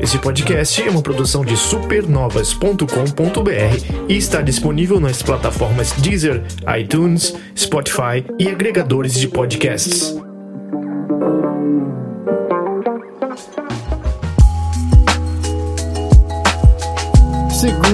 Esse podcast é uma produção de supernovas.com.br e está disponível nas plataformas Deezer, iTunes, Spotify e agregadores de podcasts.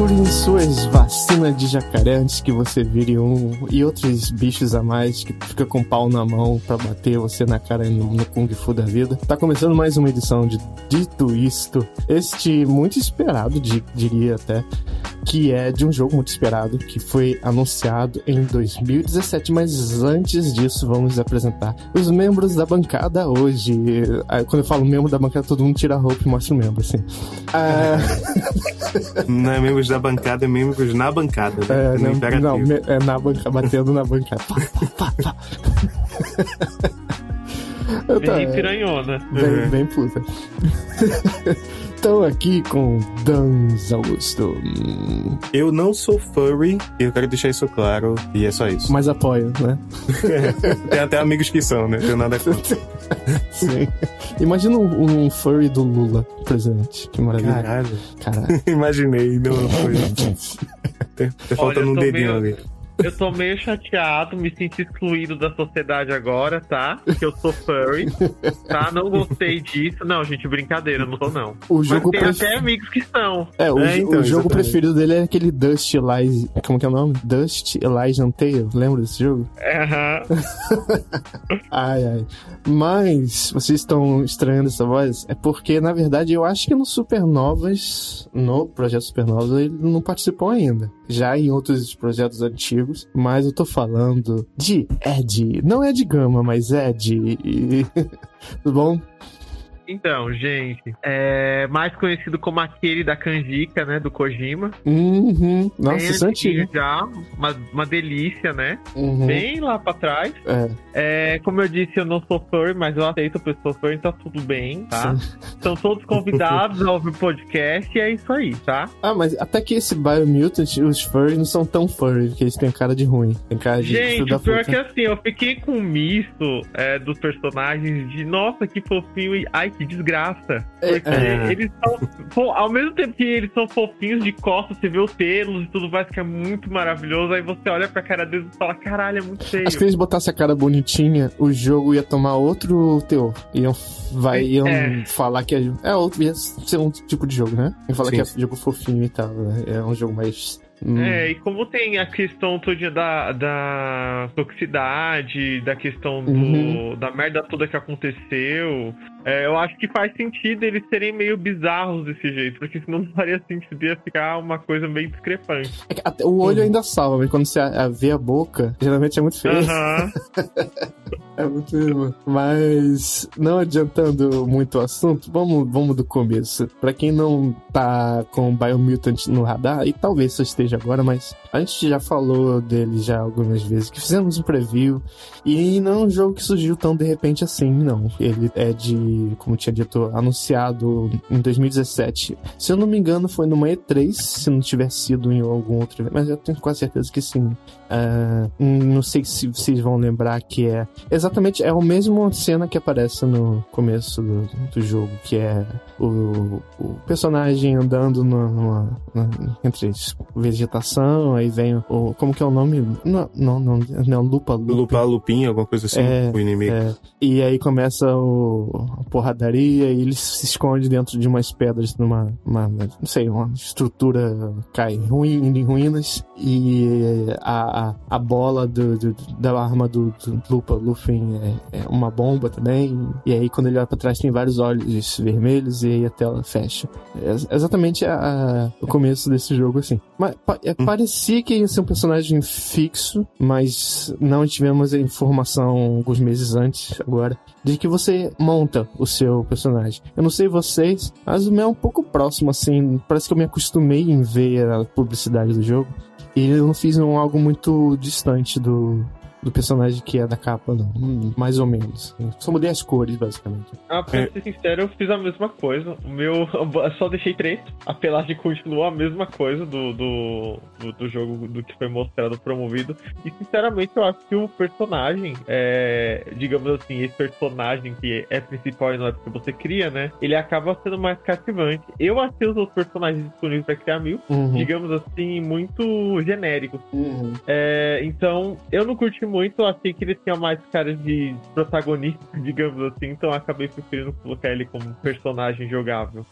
Segurem suas vacinas de jacaré antes que você vire um e outros bichos a mais que fica com pau na mão pra bater você na cara no, no Kung Fu da vida. Tá começando mais uma edição de Dito Isto, este muito esperado, di- diria até, que é de um jogo muito esperado que foi anunciado em 2017. Mas antes disso, vamos apresentar os membros da bancada hoje. Ah, Quando eu falo membro da bancada, todo mundo tira a roupa e mostra o membro, assim. Ah, Não é membros da bancada, é membros na bancada. Né? É, não, não, me- é na banca, batendo na bancada. Pá, pá, pá, Bem piranhona. bem, bem puta. Estou aqui com Danz Augusto. Eu não sou furry, eu quero deixar isso claro, e é só isso. Mas apoio, né? Tem até amigos que são, né? Tenho nada contra. Sim. Imagina um, um furry do Lula, presidente. Que maravilha. Caralho. Caralho. Imaginei, não foi. Tem, tem faltando um dedinho meio- ali. Eu tô meio chateado, me senti excluído da sociedade agora, tá? Que eu sou furry, tá? Não gostei disso. Não, gente, brincadeira, não tô não. O Mas jogo tem pref- até amigos que são. É, o, É, então, o jogo exatamente. preferido dele é aquele Dust Elijah. Como que é o nome? Dust Elijah Tale. Lembra desse jogo? Aham. Ai, ai. Mas vocês estão estranhando essa voz? É porque, na verdade, eu acho que no Supernovas, no projeto Supernovas, ele não participou ainda. Já em outros projetos antigos. Mas eu tô falando de Ed. Não é de Gama, mas Ed. E... Tudo bom? Então, gente, é mais conhecido como aquele da canjica, né? Do Kojima. Uhum. Nossa, isso é antigo já, uma, uma delícia, né? Uhum. Bem lá pra trás. É. É, como eu disse, eu não sou furry, mas eu aceito pessoas furry, tá tudo bem, tá? São todos convidados a ouvir o podcast e é isso aí, tá? Ah, mas até que esse Biomutant, os furries não são tão furry, porque eles têm cara de ruim. Tem cara de Gente, pior é puta. que assim, eu fiquei com um misto é, dos personagens de nossa, que fofinho e ai, que desgraça. Porque É. eles são. ao mesmo tempo que eles são fofinhos de costas, você vê os pelos e tudo mais, que é muito maravilhoso. Aí você olha pra cara deles e fala, caralho, é muito feio. Acho que eles botassem a cara bonitinha, o jogo ia tomar outro teor. Iam, vai, iam É. falar que é, é outro, ia ser um tipo de jogo, né? Ia falar Sim. que é jogo fofinho e tal, né? É um jogo mais. hum, É, e como tem a questão toda da, da toxicidade, da questão do, Uhum. da merda toda que aconteceu, é, eu acho que faz sentido eles serem meio bizarros desse jeito, porque senão não faria sentido, ia ficar uma coisa meio discrepante. é o olho ainda salva, mas quando você vê a boca, geralmente é muito feio. Aham. É muito feio. Mas, não adiantando muito o assunto, vamos, vamos do começo. Pra quem não tá com o Biomutant no radar, e talvez só esteja agora, mas a gente já falou dele já algumas vezes, que fizemos um preview, e não é um jogo que surgiu tão de repente assim, não. Ele é de, como tinha dito, anunciado em 2017. Se eu não me engano, foi numa E3, se não tiver sido em algum outro evento, mas eu tenho quase certeza que sim. Ah, não sei se vocês vão lembrar que é exatamente é a mesma cena que aparece no começo do, do jogo, que é o, o personagem andando numa, numa- entre vegetação, aí vem o como que é o nome? Não, não, não, não Lupa Lupa. Lupa Lupin, alguma coisa assim, É, o inimigo. É, e aí começa o, porradaria e ele se esconde dentro de umas pedras numa, uma, não sei, uma estrutura cai ruim, em ruínas e a, a, a bola do, do- da arma do, do Lupa Luffy é, é uma bomba também e aí quando ele olha pra trás tem vários olhos vermelhos e aí a tela fecha. É ex- exatamente a- a- o começo desse jogo assim. Mas pa- é, parecia que ia ser um personagem fixo, mas não tivemos a informação alguns meses antes, agora, de que você monta o seu personagem. Eu não sei vocês, mas o meu é um pouco próximo, assim. Parece que eu me acostumei em ver a publicidade do jogo. E eu não fiz um, algo muito distante do, do personagem que é da capa, não. Hum, mais ou menos. Só mudei as cores, basicamente. Ah, pra É. ser sincero, eu fiz a mesma coisa. O meu. eu só deixei preto. A pelagem continuou a mesma coisa do, do, do, do jogo do que foi mostrado promovido. E sinceramente eu acho que o personagem, é, digamos assim, esse personagem que é principal e não é porque você cria, né? Ele acaba sendo mais cativante. Eu achei os outros personagens disponíveis pra criar mil, Uhum. digamos assim, muito genéricos. Uhum. É, então, eu não curti muito, eu achei que ele tinha mais cara de protagonista, digamos assim, então acabei preferindo colocar ele como personagem jogável.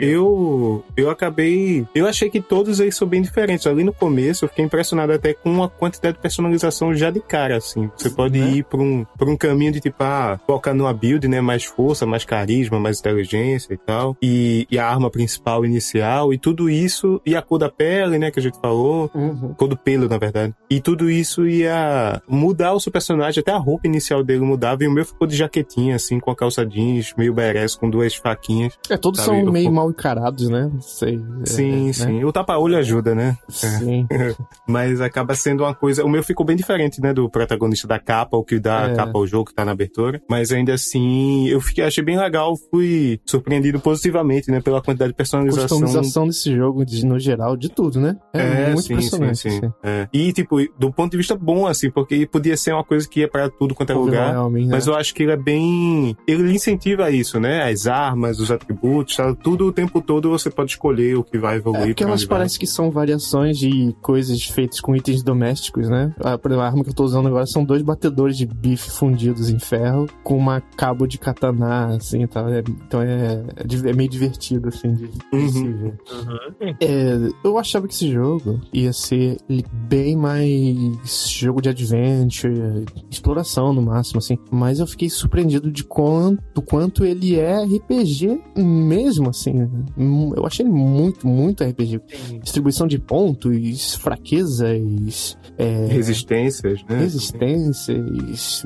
Eu, eu acabei. Eu achei que todos eles são bem diferentes. Ali no começo, eu fiquei impressionado até com a quantidade de personalização já de cara, assim. Você pode Né? ir por um, por um caminho de tipo, ah, colocar numa build, né? Mais força, mais carisma, mais inteligência e tal. E, e a arma principal inicial, e tudo isso. E a cor da pele, né? Que a gente falou. Uhum. Cor do pelo, na verdade. E tudo isso ia mudar o seu personagem, até a roupa inicial dele mudava, e o meu ficou de jaquetinha, assim, com a calça jeans, meio badass, com duas faquinhas. É, todos Sabe, são eu- meio mal encarados, né? Não sei. Sim, é, né? sim. O tapa-olho ajuda, né? Sim. Mas acaba sendo uma coisa. O meu ficou bem diferente, né? Do protagonista da capa, o que dá É. a capa ao jogo que tá na abertura. Mas ainda assim, eu fiquei, achei bem legal. Fui surpreendido positivamente, né? Pela quantidade de personalização. Customização desse jogo, de, no geral, de tudo, né? É, muito sim, impressionante. Sim, sim. assim. É. E, tipo, do ponto de vista bom, assim, porque podia ser uma coisa que ia pra tudo quanto é lugar. Overwhelming, né? Mas eu acho que ele é bem. Ele incentiva isso, né? As armas, os atributos, tá? tudo o tempo todo você pode escolher o que vai evoluir. É porque elas parecem que são variações de coisas feitas com itens domésticos, né? A, por exemplo, a arma que eu tô usando agora são dois batedores de bife fundidos em ferro com uma cabo de katana, assim, e tal. É- então é, é é meio divertido, assim, de, de Uhum. se ver. Uhum. É, eu achava que esse jogo ia ser bem mais jogo de adventure, exploração no máximo, assim. Mas eu fiquei surpreendido de quanto, quanto ele é RPG mesmo, assim. Eu achei ele muito, muito RPG. Distribuição de pontos, fraquezas, é, Resistências, né? resistências,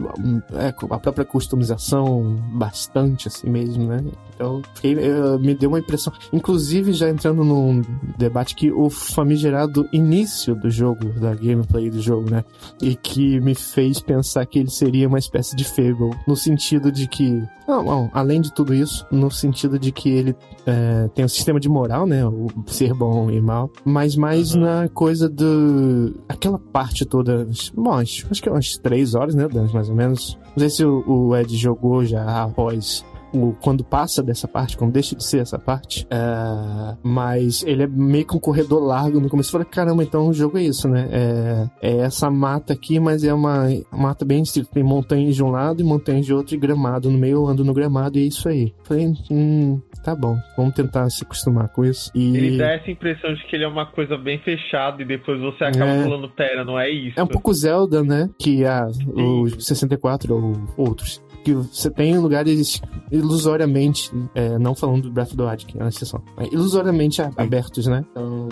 é, a própria customização bastante assim mesmo, né? Então, fiquei, eh, me deu uma impressão. Inclusive, já entrando num debate que o famigerado início do jogo, da gameplay do jogo, né? E que me fez pensar que ele seria uma espécie de Fable, no sentido de que. Não, não, além de tudo isso, no sentido de que ele eh, tem um sistema de moral, né? O ser bom e mal, mas mais Uhum. na coisa do. aquela parte toda. Bom, acho, acho que é umas três horas, né, Dan, mais ou menos. Não sei se o, o Ed jogou já após o, quando passa dessa parte, quando deixa de ser essa parte. É, mas ele é meio que um corredor largo no começo. Eu falei, caramba, então o jogo é isso, né? É, é essa mata aqui, mas é uma mata bem estrita. Tem montanhas de um lado e montanhas de outro e gramado no meio. Eu ando no gramado e é isso aí. Falei, hum, tá bom, vamos tentar se acostumar com isso. E Ele dá essa impressão de que ele é uma coisa bem fechada e depois você acaba É. falando, pera, não é isso. É um pouco Zelda, né? Que a, o 64 ou outros. Que você tem lugares ilusoriamente, é, não falando do Breath of the Wild, que é uma exceção, ilusoriamente abertos, né? Então,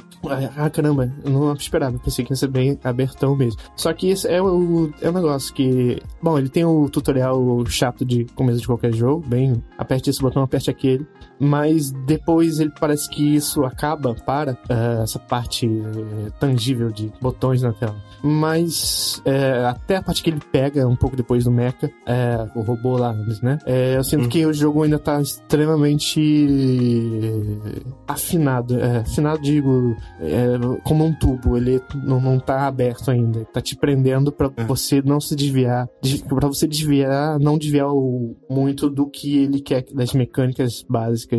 ah, caramba, eu não esperava, pensei que ia ser bem abertão mesmo. Só que esse é o, é o negócio que, bom, ele tem o tutorial chato de começo de qualquer jogo, bem, aperte esse botão, aperte aquele, mas depois ele parece que isso acaba para ah, essa parte eh, tangível de botões na tela. Mas é, até a parte que ele pega um pouco depois do mecha, o robô lá, né? Eu sinto Hum. que o jogo ainda tá extremamente afinado. É, afinado, digo, como um tubo. Ele não, não tá aberto ainda. Tá te prendendo pra É. você não se desviar. de- Pra você desviar, não desviar o- muito do que ele quer, das mecânicas básicas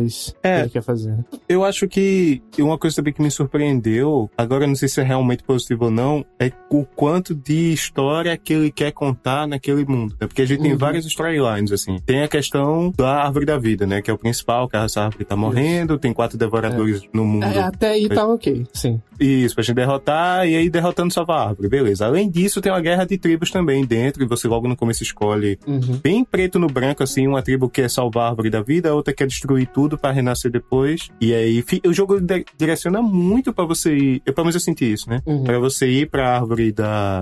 É. que ele quer fazer. Eu acho que uma coisa também que me surpreendeu, agora não sei se é realmente positivo ou não, é o quanto de história que ele quer contar naquele mundo. né? Porque a gente tem Uhum. várias storylines, assim. Tem a questão da árvore da vida, né? Que é o principal, que essa árvore tá morrendo, tem quatro devoradores no mundo. É, até aí tá ok, sim. Isso, pra gente derrotar, e aí derrotando salva a árvore, beleza. Além disso, tem uma guerra de tribos também dentro, e você logo no começo escolhe Uhum. bem preto no branco, assim, uma tribo quer salvar a árvore da vida, a outra quer destruir tudo tudo para renascer depois. E aí o jogo direciona muito para você ir. Eu, pelo menos eu senti isso, né? Uhum. Para você ir pra árvore da.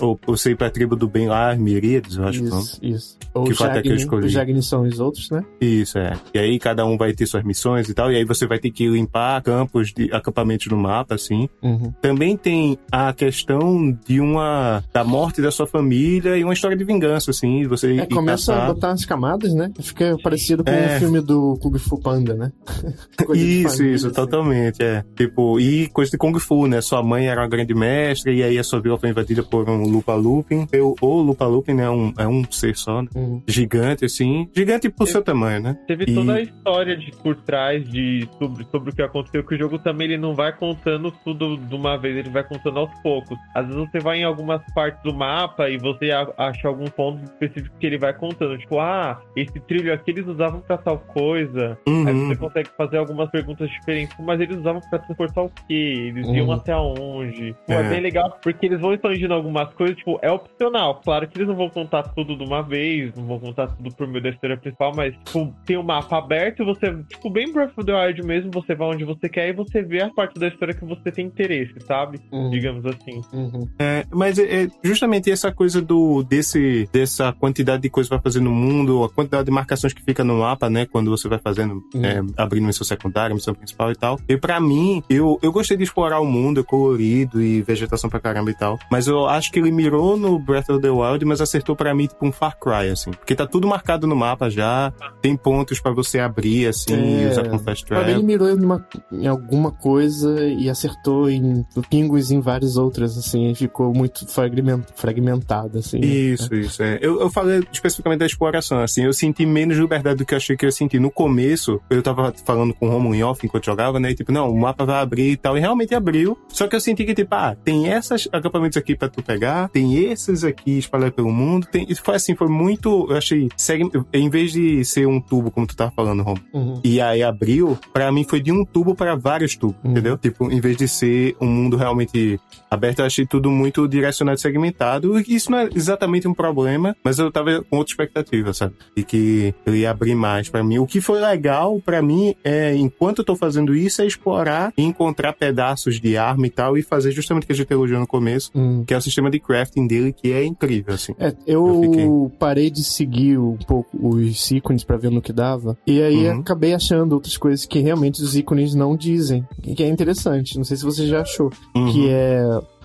Ou você ir pra tribo do bem lá, Miríades, eu acho isso, que Isso. Ou que foi até que eu escolhi. Os Jagni são os outros, né? Isso, é. E aí cada um vai ter suas missões e tal. E aí você vai ter que limpar campos de acampamentos no mapa, assim. Uhum. Também tem a questão de uma. da morte da sua família e uma história de vingança, assim. Você é, começa a botar as camadas, né? Fica parecido com é. o filme do Kung Fu Panda, né? isso, família, isso, assim. totalmente. É. Tipo, e coisa de Kung Fu, né? Sua mãe era uma grande mestre, e aí a sua vila foi invadida por um Lupa Lupin. Eu, o Lupa Lupin né, é um, é um ser só, né? Uhum. Gigante, assim. Gigante por teve, seu tamanho, né? Teve e... toda a história de, por trás de, sobre, sobre o que aconteceu, que o jogo também ele não vai contando tudo de uma vez, ele vai contando aos poucos. Às vezes você vai em algumas partes do mapa e você acha algum ponto específico que ele vai contando. Tipo, ah, esse trilho aqui eles usavam pra tal coisa. Uhum. Aí você consegue fazer algumas perguntas diferentes, mas eles usavam pra transportar o quê? Eles uhum. iam até onde? Pô, é. é bem legal, porque eles vão expandindo algumas coisas, tipo, é opcional. Claro que eles não vão contar tudo de uma vez, não vão contar tudo por meio da história principal, mas, tipo, tem o um mapa aberto, você, tipo, bem Breath of the Wild mesmo, você vai onde você quer e você vê a parte da história que você tem interesse, sabe? Uhum. Digamos assim. Uhum. É, mas é, é, justamente essa coisa do, desse, dessa quantidade de coisas pra fazer no mundo, a quantidade de marcações que fica no mapa, né, quando você vai fazendo, uhum. é, abrindo missão secundária, missão principal e tal. E para mim, eu, eu gostei de explorar o mundo, é colorido e vegetação pra caramba e tal. Mas eu acho que ele mirou no Breath of the Wild, mas acertou para mim tipo um Far Cry, assim. Porque tá tudo marcado no mapa já, tem pontos para você abrir, assim, é, usar com fast travel. Ele mirou numa, em alguma coisa e acertou em pingos em várias outras, assim, ficou muito fragmentado, assim. Isso, né? isso, é. Eu, eu falei especificamente da exploração, assim, eu senti menos liberdade do que eu achei que eu senti. No começo, eu tava falando com o Romulo em off enquanto jogava, né, e tipo, não, o mapa vai abrir e tal, e realmente abriu, só que eu senti que, tipo, ah, tem esses acampamentos aqui para tu pegar, tem esses aqui espalhados pelo mundo, tem... Isso foi assim, foi muito, eu achei, segue, em vez de ser um tubo, como tu tava falando, Rom, uhum. e aí abriu, para mim foi de um tubo para vários tubos, uhum. entendeu? Tipo, em vez de ser um mundo realmente aberto, eu achei tudo muito direcionado e segmentado, e isso não é exatamente um problema, mas eu tava com outra expectativa, sabe? E que eu ia abrir mais para mim. O que foi legal para mim é, enquanto eu tô fazendo isso, é explorar e encontrar pedaços de arma e tal, e fazer justamente o que a gente elogiou no começo, hum. que é o sistema de crafting dele, que é incrível, assim. É, eu, eu parei de seguir um pouco os ícones para ver no que dava, e aí uhum. acabei achando outras coisas que realmente os ícones não dizem, que é interessante. Não sei se você já achou, uhum. que é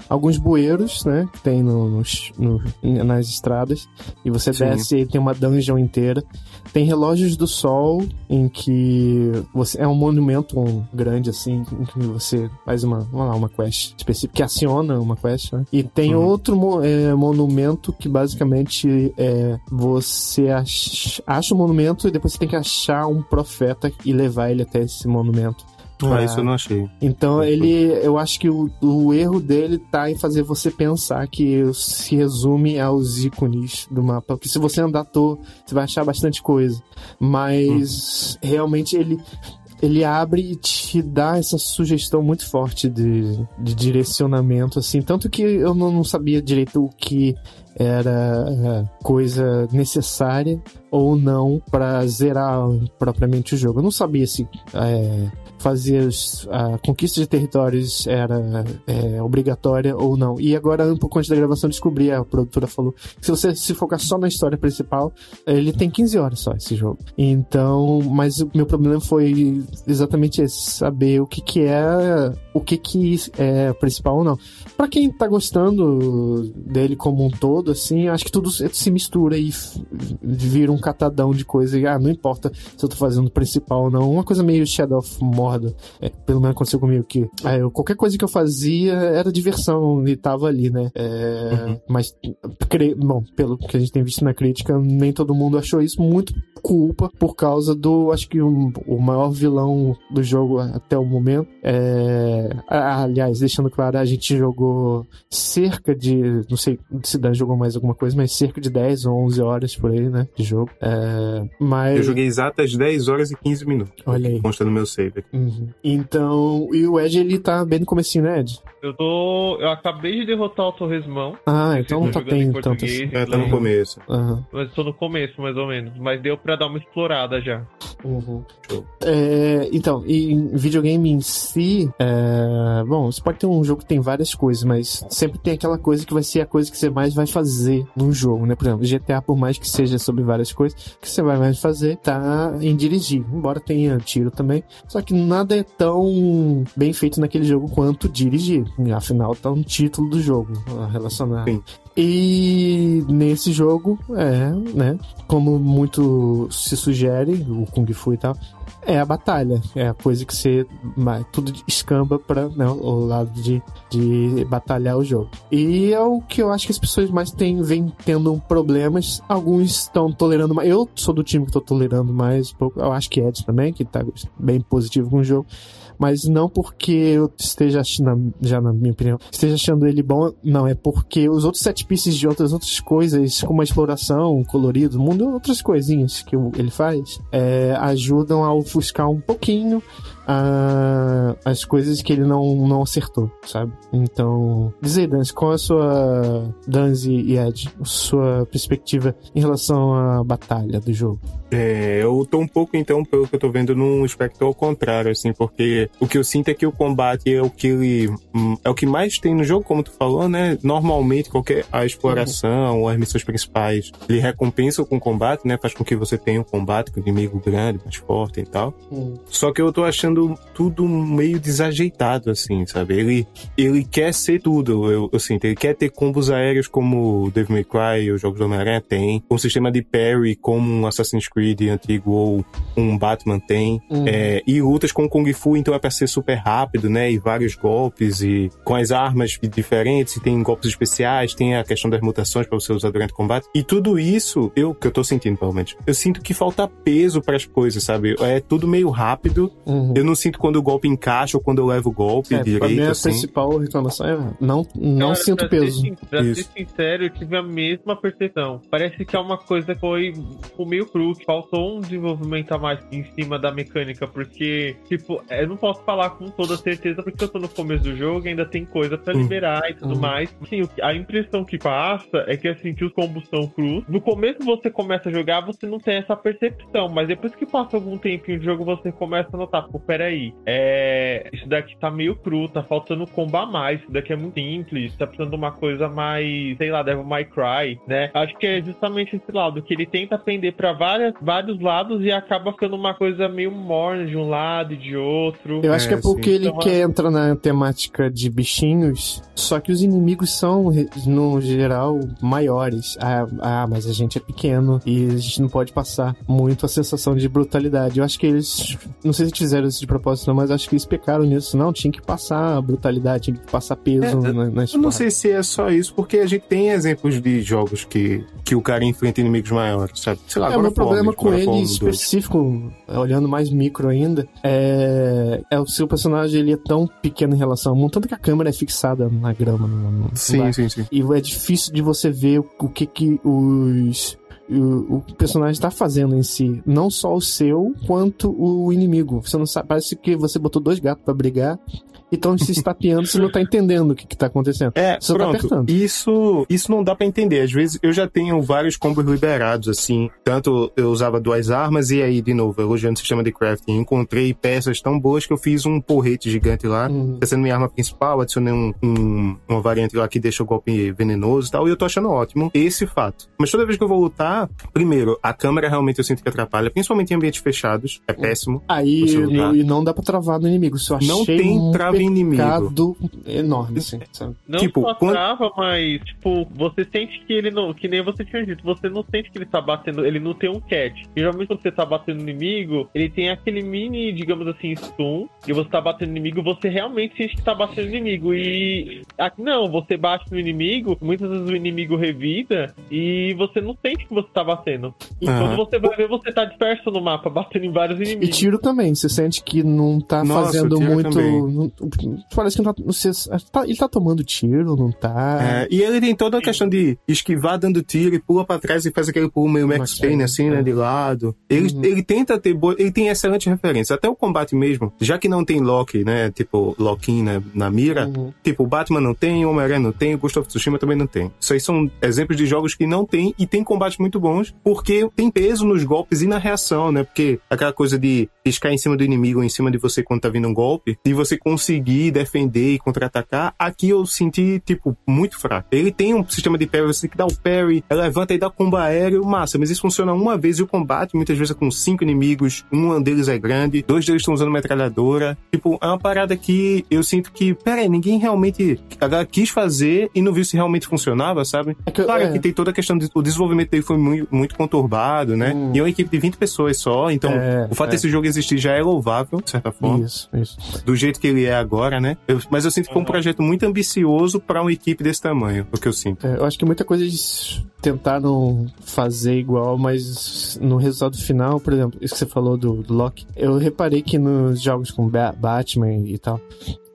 alguns bueiros, né? Que tem no, no, no nas estradas. E você Sim. desce e tem uma dungeon inteira. Tem relógios do sol, em que você é um monumento um, grande, assim, em que você faz uma, lá, uma quest específica, que aciona uma quest, né? E tem uhum. outro é, monumento que basicamente é você acha, acha o monumento e depois você tem que achar um profeta e levar ele até esse monumento. Ah, isso eu não achei. Então ele, eu acho que o, o erro dele tá em fazer você pensar que se resume aos ícones do mapa. Porque se você andar à toa, você vai achar bastante coisa. Mas hum. realmente ele ele abre e te dá essa sugestão muito forte de, de direcionamento, assim. Tanto que eu não, não sabia direito o que era é, coisa necessária ou não para zerar propriamente o jogo. Eu não sabia se é, fazer a conquista de territórios era é, obrigatória ou não. E agora, um pouco antes da gravação, descobri, a produtora falou, que se você se focar só na história principal, ele tem 15 horas só esse jogo. Então, mas o meu problema foi exatamente esse, saber o que que é, o que que é principal ou não. Para quem tá gostando dele como um todo, assim, acho que tudo se mistura e vira um catadão de coisa. E, ah, não importa se eu tô fazendo principal ou não. Uma coisa meio Shadow of Mordor é, pelo menos aconteceu comigo que é, eu, qualquer coisa que eu fazia era diversão e tava ali, né? É, uhum. Mas, cre... bom, pelo que a gente tem visto na crítica, nem todo mundo achou isso muito culpa por causa do, acho que o, o maior vilão do jogo até o momento. É, aliás, deixando claro, a gente jogou cerca de, não sei se Dan jogou mais alguma coisa, mas cerca de 10 ou 11 horas por aí, né, de jogo. É, mas... Eu joguei exatas 10 horas e 15 minutos. Olha aí. Consta no meu save. Hum. Uhum. Então, e o Ed, ele tá bem no comecinho, né, Ed? Eu tô. Eu acabei de derrotar o Torresmão. Ah, então Tô tá bem tanto assim. É, tá no inglês, começo. Aham. Mas tô no começo, mais ou menos. Mas deu pra dar uma explorada já. Uhum. Show. É, então, e em videogame em si, é, bom, você pode ter um jogo que tem várias coisas, mas sempre tem aquela coisa que vai ser a coisa que você mais vai fazer num jogo, né? Por exemplo, GTA, por mais que seja sobre várias coisas, o que você vai mais fazer tá em dirigir, embora tenha tiro também, só que nada é tão bem feito naquele jogo quanto dirigir. Afinal, tá um título do jogo a relacionar. Sim. E nesse jogo, é, né? Como muito se sugere, o Kung Fu e tal, é a batalha. É a coisa que você. Tudo escamba pra né, o lado de, de batalhar o jogo. E é o que eu acho que as pessoas mais têm, vêm tendo problemas. Alguns estão tolerando mais. Eu sou do time que tô tolerando mais. pouco. Eu acho que Ed também, que tá bem positivo com o jogo mas não porque eu esteja achando, já na minha opinião, esteja achando ele bom, não, é porque os outros set pieces de outras outras coisas, como a exploração, colorido, mundo, outras coisinhas que ele faz, é, ajudam a ofuscar um pouquinho a- as coisas que ele não, não acertou, sabe? Então, diz aí, Danzi, qual é a sua, Danzi e Ed, sua perspectiva em relação à batalha do jogo? É, eu tô um pouco, então, pelo que eu tô vendo, num espectro ao contrário, assim, porque o que eu sinto é que o combate é o que ele. hum, É o que mais tem no jogo, como tu falou, né? Normalmente, qualquer. A exploração, as missões principais, ele recompensa com o combate, né? Faz com que você tenha um combate com um inimigo grande, mais forte e tal. Só que eu tô achando tudo meio desajeitado, assim, sabe? Ele, ele quer ser tudo, eu, eu sinto. Ele quer ter combos aéreos como o Devil May Cry, os jogos do Homem-Aranha tem. Um sistema de parry como um Assassin's Creed antigo ou um Batman tem. Uhum. É, e lutas com Kung Fu, então é pra ser super rápido, né? E vários golpes e com as armas diferentes, e tem golpes especiais, tem a questão das mutações pra você usar durante o combate. E tudo isso, eu que eu tô sentindo, pelo menos, eu sinto que falta peso pras coisas, sabe? É tudo meio rápido. Uhum. Eu não sinto quando o golpe encaixa ou quando eu levo o golpe É, pra mim, direito, a assim. principal reclamação é não, não Cara, sinto pra peso. Ser, pra Isso. ser sincero, eu tive a mesma percepção. Parece que é uma coisa que foi ficou meio cru, que faltou um desenvolvimento a mais em cima da mecânica, porque, tipo, eu não posso falar com toda certeza porque eu tô no começo do jogo e ainda tem coisa pra Hum. liberar e tudo Uhum. mais. Assim, a impressão que passa é que, assim, que os combos são crus. No começo você começa a jogar, você não tem essa percepção, mas depois que passa algum tempinho de jogo, você começa a notar, pô, peraí, é... isso daqui tá meio cru, tá faltando combo a mais, isso daqui é muito simples, tá precisando de uma coisa mais, sei lá, Devil May Cry, né? Acho que é justamente esse lado, que ele tenta pender pra várias, vários lados e acaba ficando uma coisa meio morna de um lado e de outro. Eu acho que é É, porque sim. ele Então, quer entrar na temática de bichinhos, só que os inimigos são, no geral, maiores. Ah, ah, mas a gente é pequeno e a gente não pode passar muito a sensação de brutalidade. Eu acho que eles, não sei se fizeram isso de propósito não, mas acho que eles pecaram nisso. Não, tinha que passar brutalidade, tinha que passar peso É, na, nas Eu não sei se é só isso, porque a gente tem exemplos de jogos que, que o cara enfrenta inimigos maiores, sabe? Sei lá, É, o meu problema com ele específico, olhando mais micro ainda, é, é o seu personagem ele é tão pequeno em relação ao mundo, tanto que a câmera é fixada na grama. No, no Sim, sim, sim. E é difícil de você ver o, o que que os o, o personagem está fazendo em si, não só o seu quanto o inimigo. Você não sabe, parece que você botou dois gatos pra brigar e estão se estapeando, você não tá entendendo o que que tá acontecendo. É, Só tá pronto. apertando. isso, isso não dá pra entender. Às vezes eu já tenho vários combos liberados, assim. Tanto eu usava duas armas e aí, de novo, elogiando o sistema de crafting, encontrei peças tão boas que eu fiz um porrete gigante lá. Uhum. Essa é minha arma principal, adicionei um, um- uma variante lá que deixa o golpe venenoso e tal, e eu tô achando ótimo esse fato. Mas toda vez que eu vou lutar, primeiro, a câmera realmente eu sinto que atrapalha, principalmente em ambientes fechados, é péssimo. Aí Você e não dá pra travar no inimigo. Eu Não achei tem trava inimigo. enorme, assim, sabe? Não Tipo, só quando- trava, mas, tipo, você sente que ele não. Que nem você tinha dito, você não sente que ele tá batendo. Ele não tem um catch. Geralmente, quando você tá batendo no inimigo, ele tem aquele mini, digamos assim, stun. E você tá batendo no inimigo, você realmente sente que tá batendo no inimigo. E. Aqui não, você bate no inimigo, muitas vezes o inimigo revida e você não sente que você tá batendo. E Aham. quando você vai ver, você tá disperso no mapa, batendo em vários E inimigos. tiro também, você sente que não tá Nossa, fazendo muito. também. Parece que não tá, não sei, tá- Ele tá tomando tiro, não tá? É, e ele tem toda a questão de esquivar dando tiro e pula pra trás e faz aquele pulo meio Max Payne, assim, né, é. de lado. Ele, Uhum. ele tenta ter boa, ele tem excelente referência. Até o combate mesmo, já que não tem Loki, né, tipo, Loki na, na mira, Uhum. tipo, o Batman não tem, o Homem-Aranha não tem, o Ghost of Tsushima também não tem. Isso aí são exemplos de jogos que não tem e tem combates muito bons, porque tem peso nos golpes e na reação, né, porque aquela coisa de piscar em cima do inimigo ou em cima de você quando tá vindo um golpe, de você conseguir defender e contra-atacar, aqui eu senti, tipo, muito fraco. Ele tem um sistema de parry, você tem que dar o parry, levanta e dá combo aéreo, massa, mas isso funciona uma vez e o combate muitas vezes é com cinco inimigos, um deles é grande, dois deles estão usando metralhadora. Tipo, é uma parada que eu sinto que, pera aí, ninguém realmente quis fazer e não viu se realmente funcionava, sabe? É que Claro é. que tem toda a questão de o desenvolvimento dele foi muito, muito conturbado, né? Hum. E é uma equipe de 20 pessoas só, então É, o fato é. desse jogo existir já é louvável, de certa forma Isso, isso. do jeito que ele é agora, né? Eu- mas eu sinto que é um projeto muito ambicioso pra uma equipe desse tamanho, o que eu sinto. É, eu acho que muita coisa eles tentaram fazer igual, mas no resultado final, por exemplo, isso que você falou do, do Loki, eu reparei que nos jogos com Ba- Batman e tal,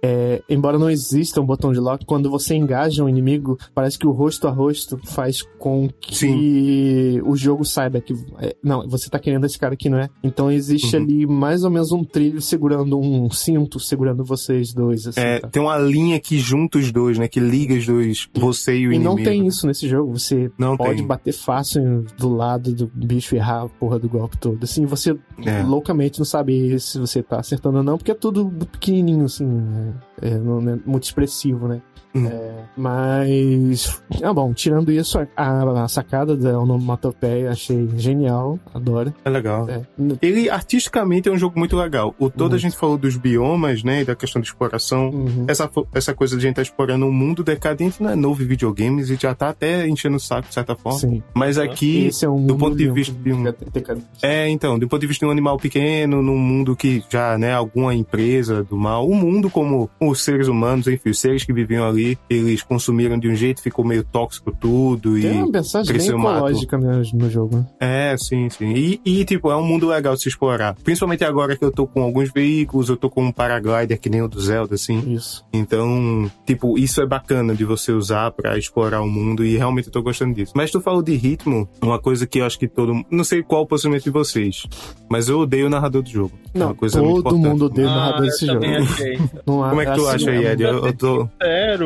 é, embora não exista um botão de lock, quando você engaja um inimigo, parece que o rosto a rosto faz com que o jogo saiba que. é, não, você tá querendo esse cara aqui, não é? Então existe Uhum. ali mais ou menos um trilho segurando um cinto, segurando vocês dois, assim. É, tá? tem uma linha que junta os dois, né? Que liga os dois, você e o E inimigo. não tem isso nesse jogo. Você Não pode tem. bater fácil do lado do bicho e errar a porra do golpe todo. Assim, você É. loucamente não sabe se você tá acertando ou não, porque é tudo pequenininho, assim. É, é, não é muito expressivo, né? Hum. É, mas. Ah, bom, tirando isso, a, a sacada da onomatopeia achei genial, adoro. É legal. É, Ele, artisticamente, é um jogo muito legal. O todo a gente falou dos biomas, né? E da questão de exploração. uhum. Essa, essa coisa de a gente estar explorando um mundo decadente não é novo em videogames e já tá até enchendo o saco, de certa forma. Sim. Mas aqui, Esse é um do ponto de vista de um- decadente. É, então, do ponto de vista de um animal pequeno, num mundo que já, né, alguma empresa do mal, o mundo como os seres humanos, enfim, os seres que viviam ali, eles consumiram de um jeito, ficou meio tóxico tudo e... Tem uma mensagem bem ecológica né, no jogo. né? É, sim, sim. E, e, tipo, é um mundo legal de se explorar. Principalmente agora que eu tô com alguns veículos, eu tô com um paraglider que nem o do Zelda, assim. Isso. Então, tipo, isso é bacana de você usar pra explorar o mundo e realmente eu tô gostando disso. Mas tu falou de ritmo, uma coisa que eu acho que todo não sei qual o posicionamento de vocês, mas eu odeio o narrador do jogo. é Não, uma coisa muito todo mundo odeia o narrador Ah, desse jogo. achei. Não há- Como é que tu assim, acha aí, Ed? Eu, eu tô...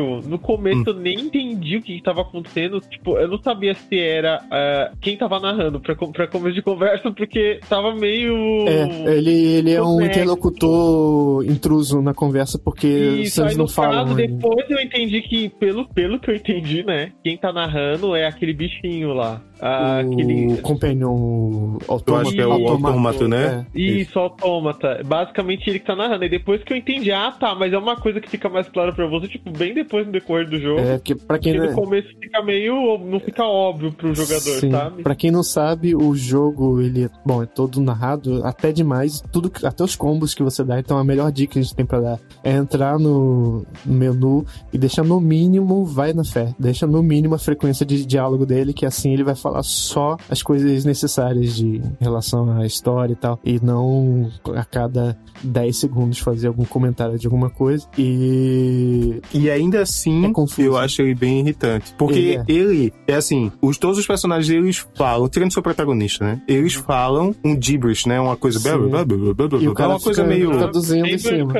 Sério, no começo eu nem entendi o que, que tava acontecendo. Tipo, eu não sabia se era ah, quem tava narrando pra, pra começo de conversa, porque tava meio. É, ele, ele é um interlocutor intruso na conversa porque Isso, vocês aí não falam. caso, né? depois eu entendi que, pelo, pelo que eu entendi, né? Quem tá narrando é aquele bichinho lá. Ah, aquele. O Companion, o acho que é o automato, autômato, né? é. Isso, autômata. Basicamente ele que tá narrando. E depois que eu entendi, ah tá, mas é uma coisa que fica mais clara pra você, tipo, bem depois no decorrer do jogo. É, que pra quem Porque não no começo fica meio. não fica óbvio pro jogador, Sim. sabe? Pra quem não sabe, o jogo, ele é, bom, é todo narrado, até demais, tudo, até os combos que você dá, então a melhor dica que a gente tem pra dar é entrar no, no menu e deixar no mínimo, vai na fé, deixa no mínimo a frequência de diálogo dele, que assim ele vai falar só as coisas necessárias de em relação à história e tal, e não a cada 10 segundos fazer algum comentário de alguma coisa. E E ainda assim, É confuso. eu acho ele bem irritante. Porque Ele ele é, assim, os, todos os personagens eles falam, tirando seu protagonista, né? Eles falam um gibberish, né? Uma coisa. Blá, blá, blá, blá, blá, E o blá, cara uma coisa meio. traduzindo em cima.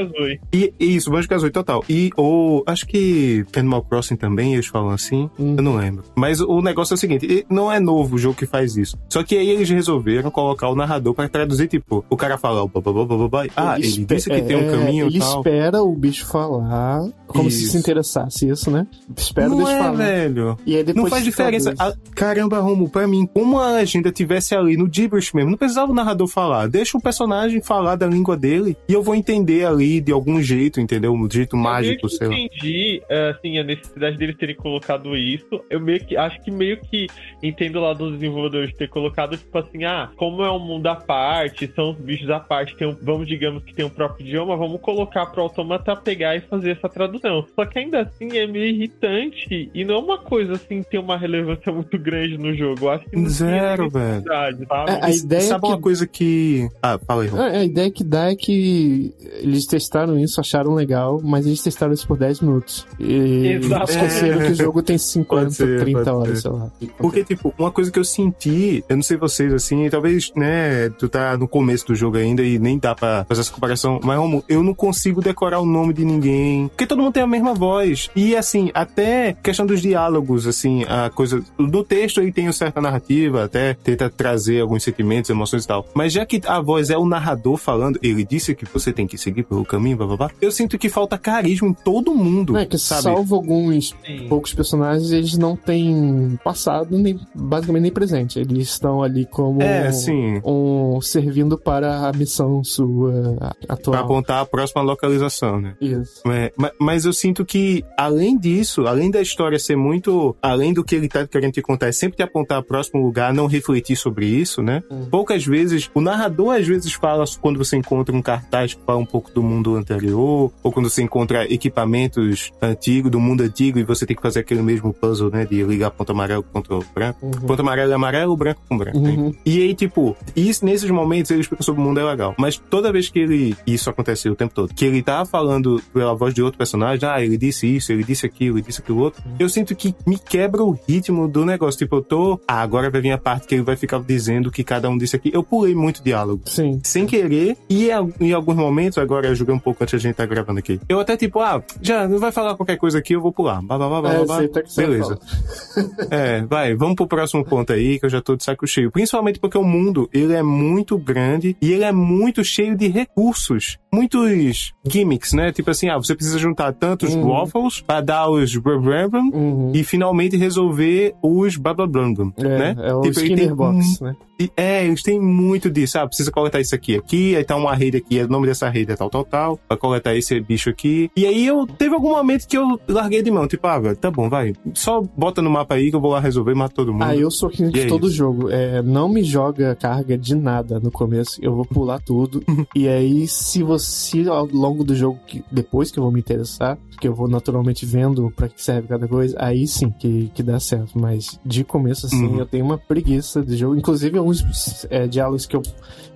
E, e isso, Banjo Kazooie total. E o. Acho que Animal Crossing também eles falam assim. Hum. Eu não lembro. Mas o negócio é o seguinte: não é novo o jogo que faz isso. Só que aí eles resolveram colocar o narrador pra traduzir, tipo, o cara fala. "Bá, bá, bá, bá, bá, bá". Ah, ele, espe- disse que tem um é, caminho Ele e tal. espera o bicho falar, como se Isso. se interessasse isso, né? Espera o Não bicho é, falar. velho. E aí depois Não faz diferença. traduz. Ah, caramba, Romo, pra mim, como a legenda tivesse ali no gibberish mesmo, não precisava o narrador falar. Deixa o personagem falar da língua dele e eu vou entender ali de algum jeito, entendeu? Um jeito mágico, eu sei lá. que entendi, é, assim, a necessidade deles terem colocado isso. Eu meio que, acho que meio que entendo lá dos desenvolvedores ter colocado, tipo assim, ah, como é um mundo à parte, são os bichos à parte, tem um, vamos, digamos que tem um próprio idioma, vamos colocar pro automata pegar e fazer essa tradução. Só que ainda assim é meio irritante e não é uma coisa assim que tem uma relevância muito grande no jogo. Eu acho que não Zero, velho. sabe? É, a ideia Sabe é uma que- coisa que. Ah, fala aí. É, a ideia que dá é que eles testaram isso, acharam legal, mas eles testaram isso por 10 minutos. E Exato. esqueceram que o jogo tem 50, Pode ser, 30 pode horas, ser. sei lá. Porque, tipo, uma coisa que eu senti, eu não sei vocês assim, talvez, né, tu tá no começo do jogo ainda e nem dá pra fazer essa comparação, mas, Romulo, eu não consigo decorar o nome de ninguém, porque todo mundo tem a mesma voz. E, assim, até questão dos diálogos, assim, a coisa. No texto ele tem uma certa narrativa, até tenta trazer alguns sentimentos, emoções e tal. Mas já que a voz é o narrador falando, ele disse que você tem que seguir pelo caminho, blá blá blá, eu sinto que falta carisma em todo mundo. Não, é que sabe? salvo alguns Sim. poucos personagens, eles não têm passado, nem basicamente nem presente. Eles estão ali como É, sim. um servindo para a missão sua Pra atual. apontar a próxima localização, né? Isso. É, ma- mas eu sinto que, além disso, além da história ser muito. Além do que ele tá querendo te contar, é sempre te apontar o próximo lugar, não refletir sobre isso, né? Hum. Poucas vezes, o narrador às vezes fala quando você encontra um cartaz que fala um pouco do mundo anterior, ou quando você encontra equipamentos antigos, do mundo antigo, e você tem que fazer aquele mesmo puzzle, né? De ligar ponto amarelo com ponto branco. Uhum. Ponto amarelo é amarelo, branco com branco. né? Uhum. E aí, tipo, isso, nesses momentos ele explica sobre o mundo é legal. Mas toda vez que ele. Isso aconteceu o tempo todo. Que ele tá falando pela voz de outro personagem, ah, ele disse isso, ele disse aquilo, ele disse aquilo outro. Eu sinto que me quebra o ritmo do negócio. Tipo, eu tô. Ah, agora vai vir a parte que ele vai ficar dizendo que cada um disse aqui. Eu pulei muito diálogo. Sim. Sem querer, e em- alguns momentos, agora eu joguei um pouco antes da gente tá gravando aqui. Eu até tipo, ah, já não vai falar qualquer coisa aqui, eu vou pular. Blá, blá, blá, blá, É, blá, você Beleza. É, vai, vamos pro próximo ponto aí, que eu já tô de saco cheio. Principalmente porque o mundo, ele é muito grande e ele é muito cheio de recursos. Muitos gimmicks, né? Tipo assim, ah, você precisa juntar tantos Uhum. waffles pra dar os blá, blá, blá, Uhum. e finalmente resolver os blá blá blá, blá, É, né? é o Tipo, Skinner tem Box, né? E- É, eles têm muito disso. Ah, precisa coletar isso aqui, aqui, aí tá uma rede aqui, o nome dessa rede é tal, tal, tal. Vai coletar esse bicho aqui. E aí eu teve algum momento que eu larguei de mão, tipo, ah, velho, tá bom, vai. Só bota no mapa aí que eu vou lá resolver e mato todo mundo. Ah, eu sou que E de é todo isso. jogo. É, não me joga carga de nada no começo. Eu vou pular tudo. e aí, se você, ao longo do jogo, que, depois que eu vou me interessar, que eu vou naturalmente vendo pra que serve cada coisa, aí sim que, que dá certo. Mas de começo, assim, Uhum. eu tenho uma preguiça de jogo. Inclusive, alguns é, diálogos que eu,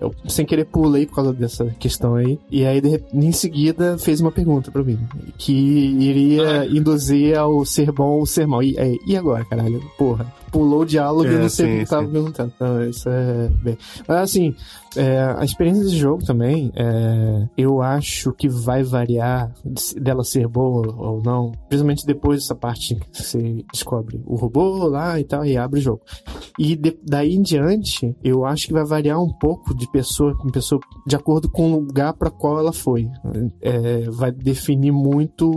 eu, sem querer, pulei por causa dessa questão aí. E aí, de em seguida, fez uma pergunta pra mim. Que iria induzir ao ser bom ou ser mal. E, é, e agora, caralho? Porra. Pulou o diálogo e É, não sei o que tava perguntando. Então, isso é bem. Mas assim, é, a experiência desse jogo também, é, eu acho que vai variar de- dela ser boa ou não, principalmente depois dessa parte que você descobre o robô lá e tal, e abre o jogo. E de- daí em diante, eu acho que vai variar um pouco de pessoa em pessoa, de acordo com o lugar para qual ela foi. É, vai definir muito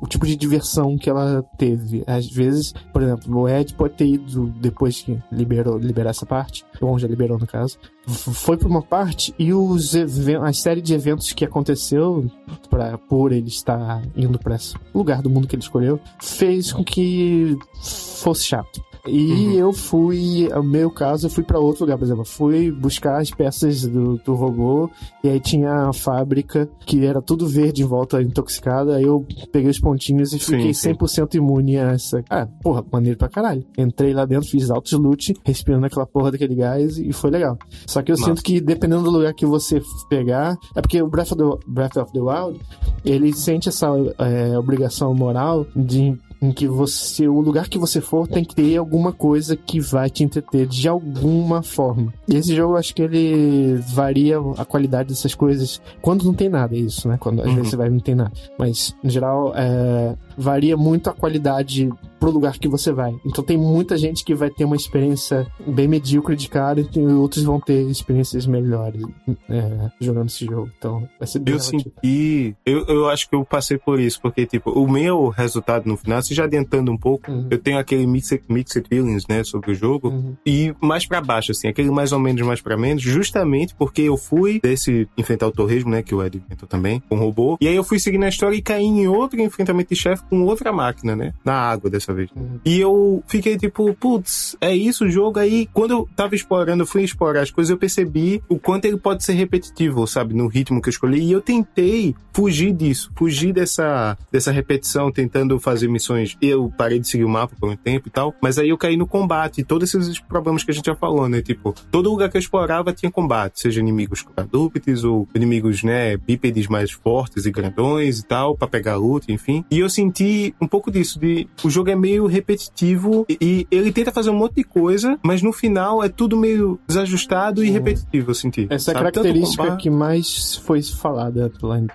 o tipo de diversão que ela teve. Às vezes, por exemplo, o Ed pode ter ido depois que liberou liberar essa parte, ou já liberou no caso, foi pra uma parte e os a série de eventos que aconteceu pra, por ele estar indo pra esse lugar do mundo que ele escolheu fez com que fosse chato. E Uhum. eu fui, no meu caso, eu fui pra outro lugar, por exemplo, fui buscar as peças do, do robô e aí tinha a fábrica que era tudo verde em volta intoxicada, aí eu peguei os pontinhos e Sim, fiquei sim. 100% imune a essa. Ah, porra, maneiro pra caralho. Entrei lá dentro, fiz altos loot, respirando aquela porra daquele gás e foi legal. Só que eu Massa. sinto que dependendo do lugar que você pegar, é porque o Breath of the, Breath of the Wild, ele sente essa é, obrigação moral de em que você, o lugar que você for tem que ter alguma coisa que vai te entreter de alguma forma. E esse jogo, acho que ele varia a qualidade dessas coisas quando não tem nada, é isso, né? Quando às Uhum. vezes você vai não tem nada. Mas, no geral, é, varia muito a qualidade pro lugar que você vai. Então tem muita gente que vai ter uma experiência bem medíocre de cara e outros vão ter experiências melhores é, jogando esse jogo. Então vai ser bem Eu relativo. senti. Eu, eu acho que eu passei por isso, porque, tipo, o meu resultado no final, se já adiantando um pouco, Uhum. eu tenho aquele mixed, mixed feelings, né, sobre o jogo. Uhum. E mais pra baixo, assim, aquele mais ou menos, mais pra menos, justamente porque eu fui desse enfrentar o torresmo, né, que o Ed inventou também, com o robô. E aí eu fui seguindo a história e caí em outro enfrentamento de chefe com outra máquina, né, na água dessa vez. Uhum. E eu fiquei tipo, putz, é isso o jogo? Aí, quando eu tava explorando, eu fui explorar as coisas, eu percebi o quanto ele pode ser repetitivo, sabe? No ritmo que eu escolhi. E eu tentei fugir disso, fugir dessa, dessa repetição, tentando fazer missões. Eu parei de seguir o mapa por um tempo e tal, mas aí eu caí no combate. E todos esses problemas que a gente já falou, né? Tipo, todo lugar que eu explorava tinha combate, seja inimigos quadrúpedes ou inimigos, né, bípedes mais fortes e grandões e tal, pra pegar luta, enfim. E eu senti um pouco disso, de o jogo é meio repetitivo e, e ele tenta fazer um monte de coisa, mas no final é tudo meio desajustado e repetitivo, eu senti. Essa é Sabe? Característica que mais foi falada pela eh,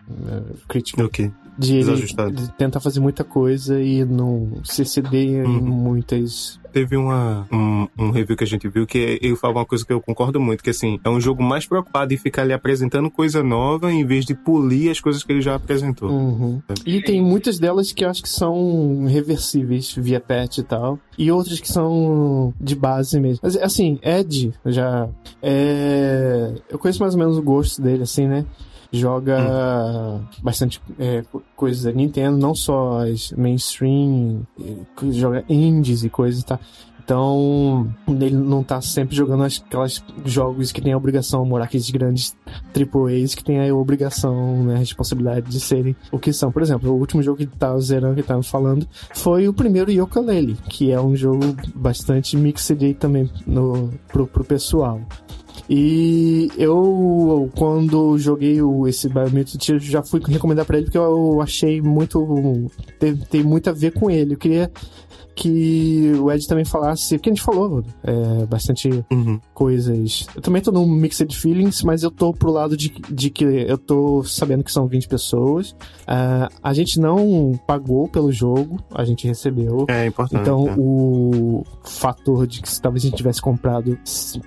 crítica. Ok. De ele de tentar fazer muita coisa e não se ceder em Uhum. muitas. Teve uma, um, um review que a gente viu que ele fala uma coisa que eu concordo muito, que assim, é um jogo mais preocupado em ficar ali apresentando coisa nova em vez de polir as coisas que ele já apresentou. Uhum. E tem muitas delas que eu acho que são reversíveis via patch e tal. E outras que são de base mesmo. Mas assim, Ed já. É... Eu conheço mais ou menos o gosto dele, assim, né? Joga bastante é, co- coisas da Nintendo, não só as mainstream, joga indies e coisas, tá? Então, ele não tá sempre jogando as- aquelas jogos que tem a obrigação, morar aqueles grandes AAAs que tem a obrigação, né, a responsabilidade de serem o que são. Por exemplo, o último jogo que tá zerando, que tava falando, foi o primeiro Yooka-Laylee, que é um jogo bastante mixed aí também no, pro, pro pessoal. E eu, quando joguei o, esse Biomutant, já fui recomendar pra ele porque eu achei muito. Tem, tem muito a ver com ele. Eu queria que o Ed também falasse, porque a gente falou é, bastante Uhum. coisas. Eu também tô num mixed feelings, mas eu tô pro lado de, de que eu tô sabendo que são 20 pessoas. Ah, a gente não pagou pelo jogo, a gente recebeu. É importante. Então, né? o fator de que se talvez a gente tivesse comprado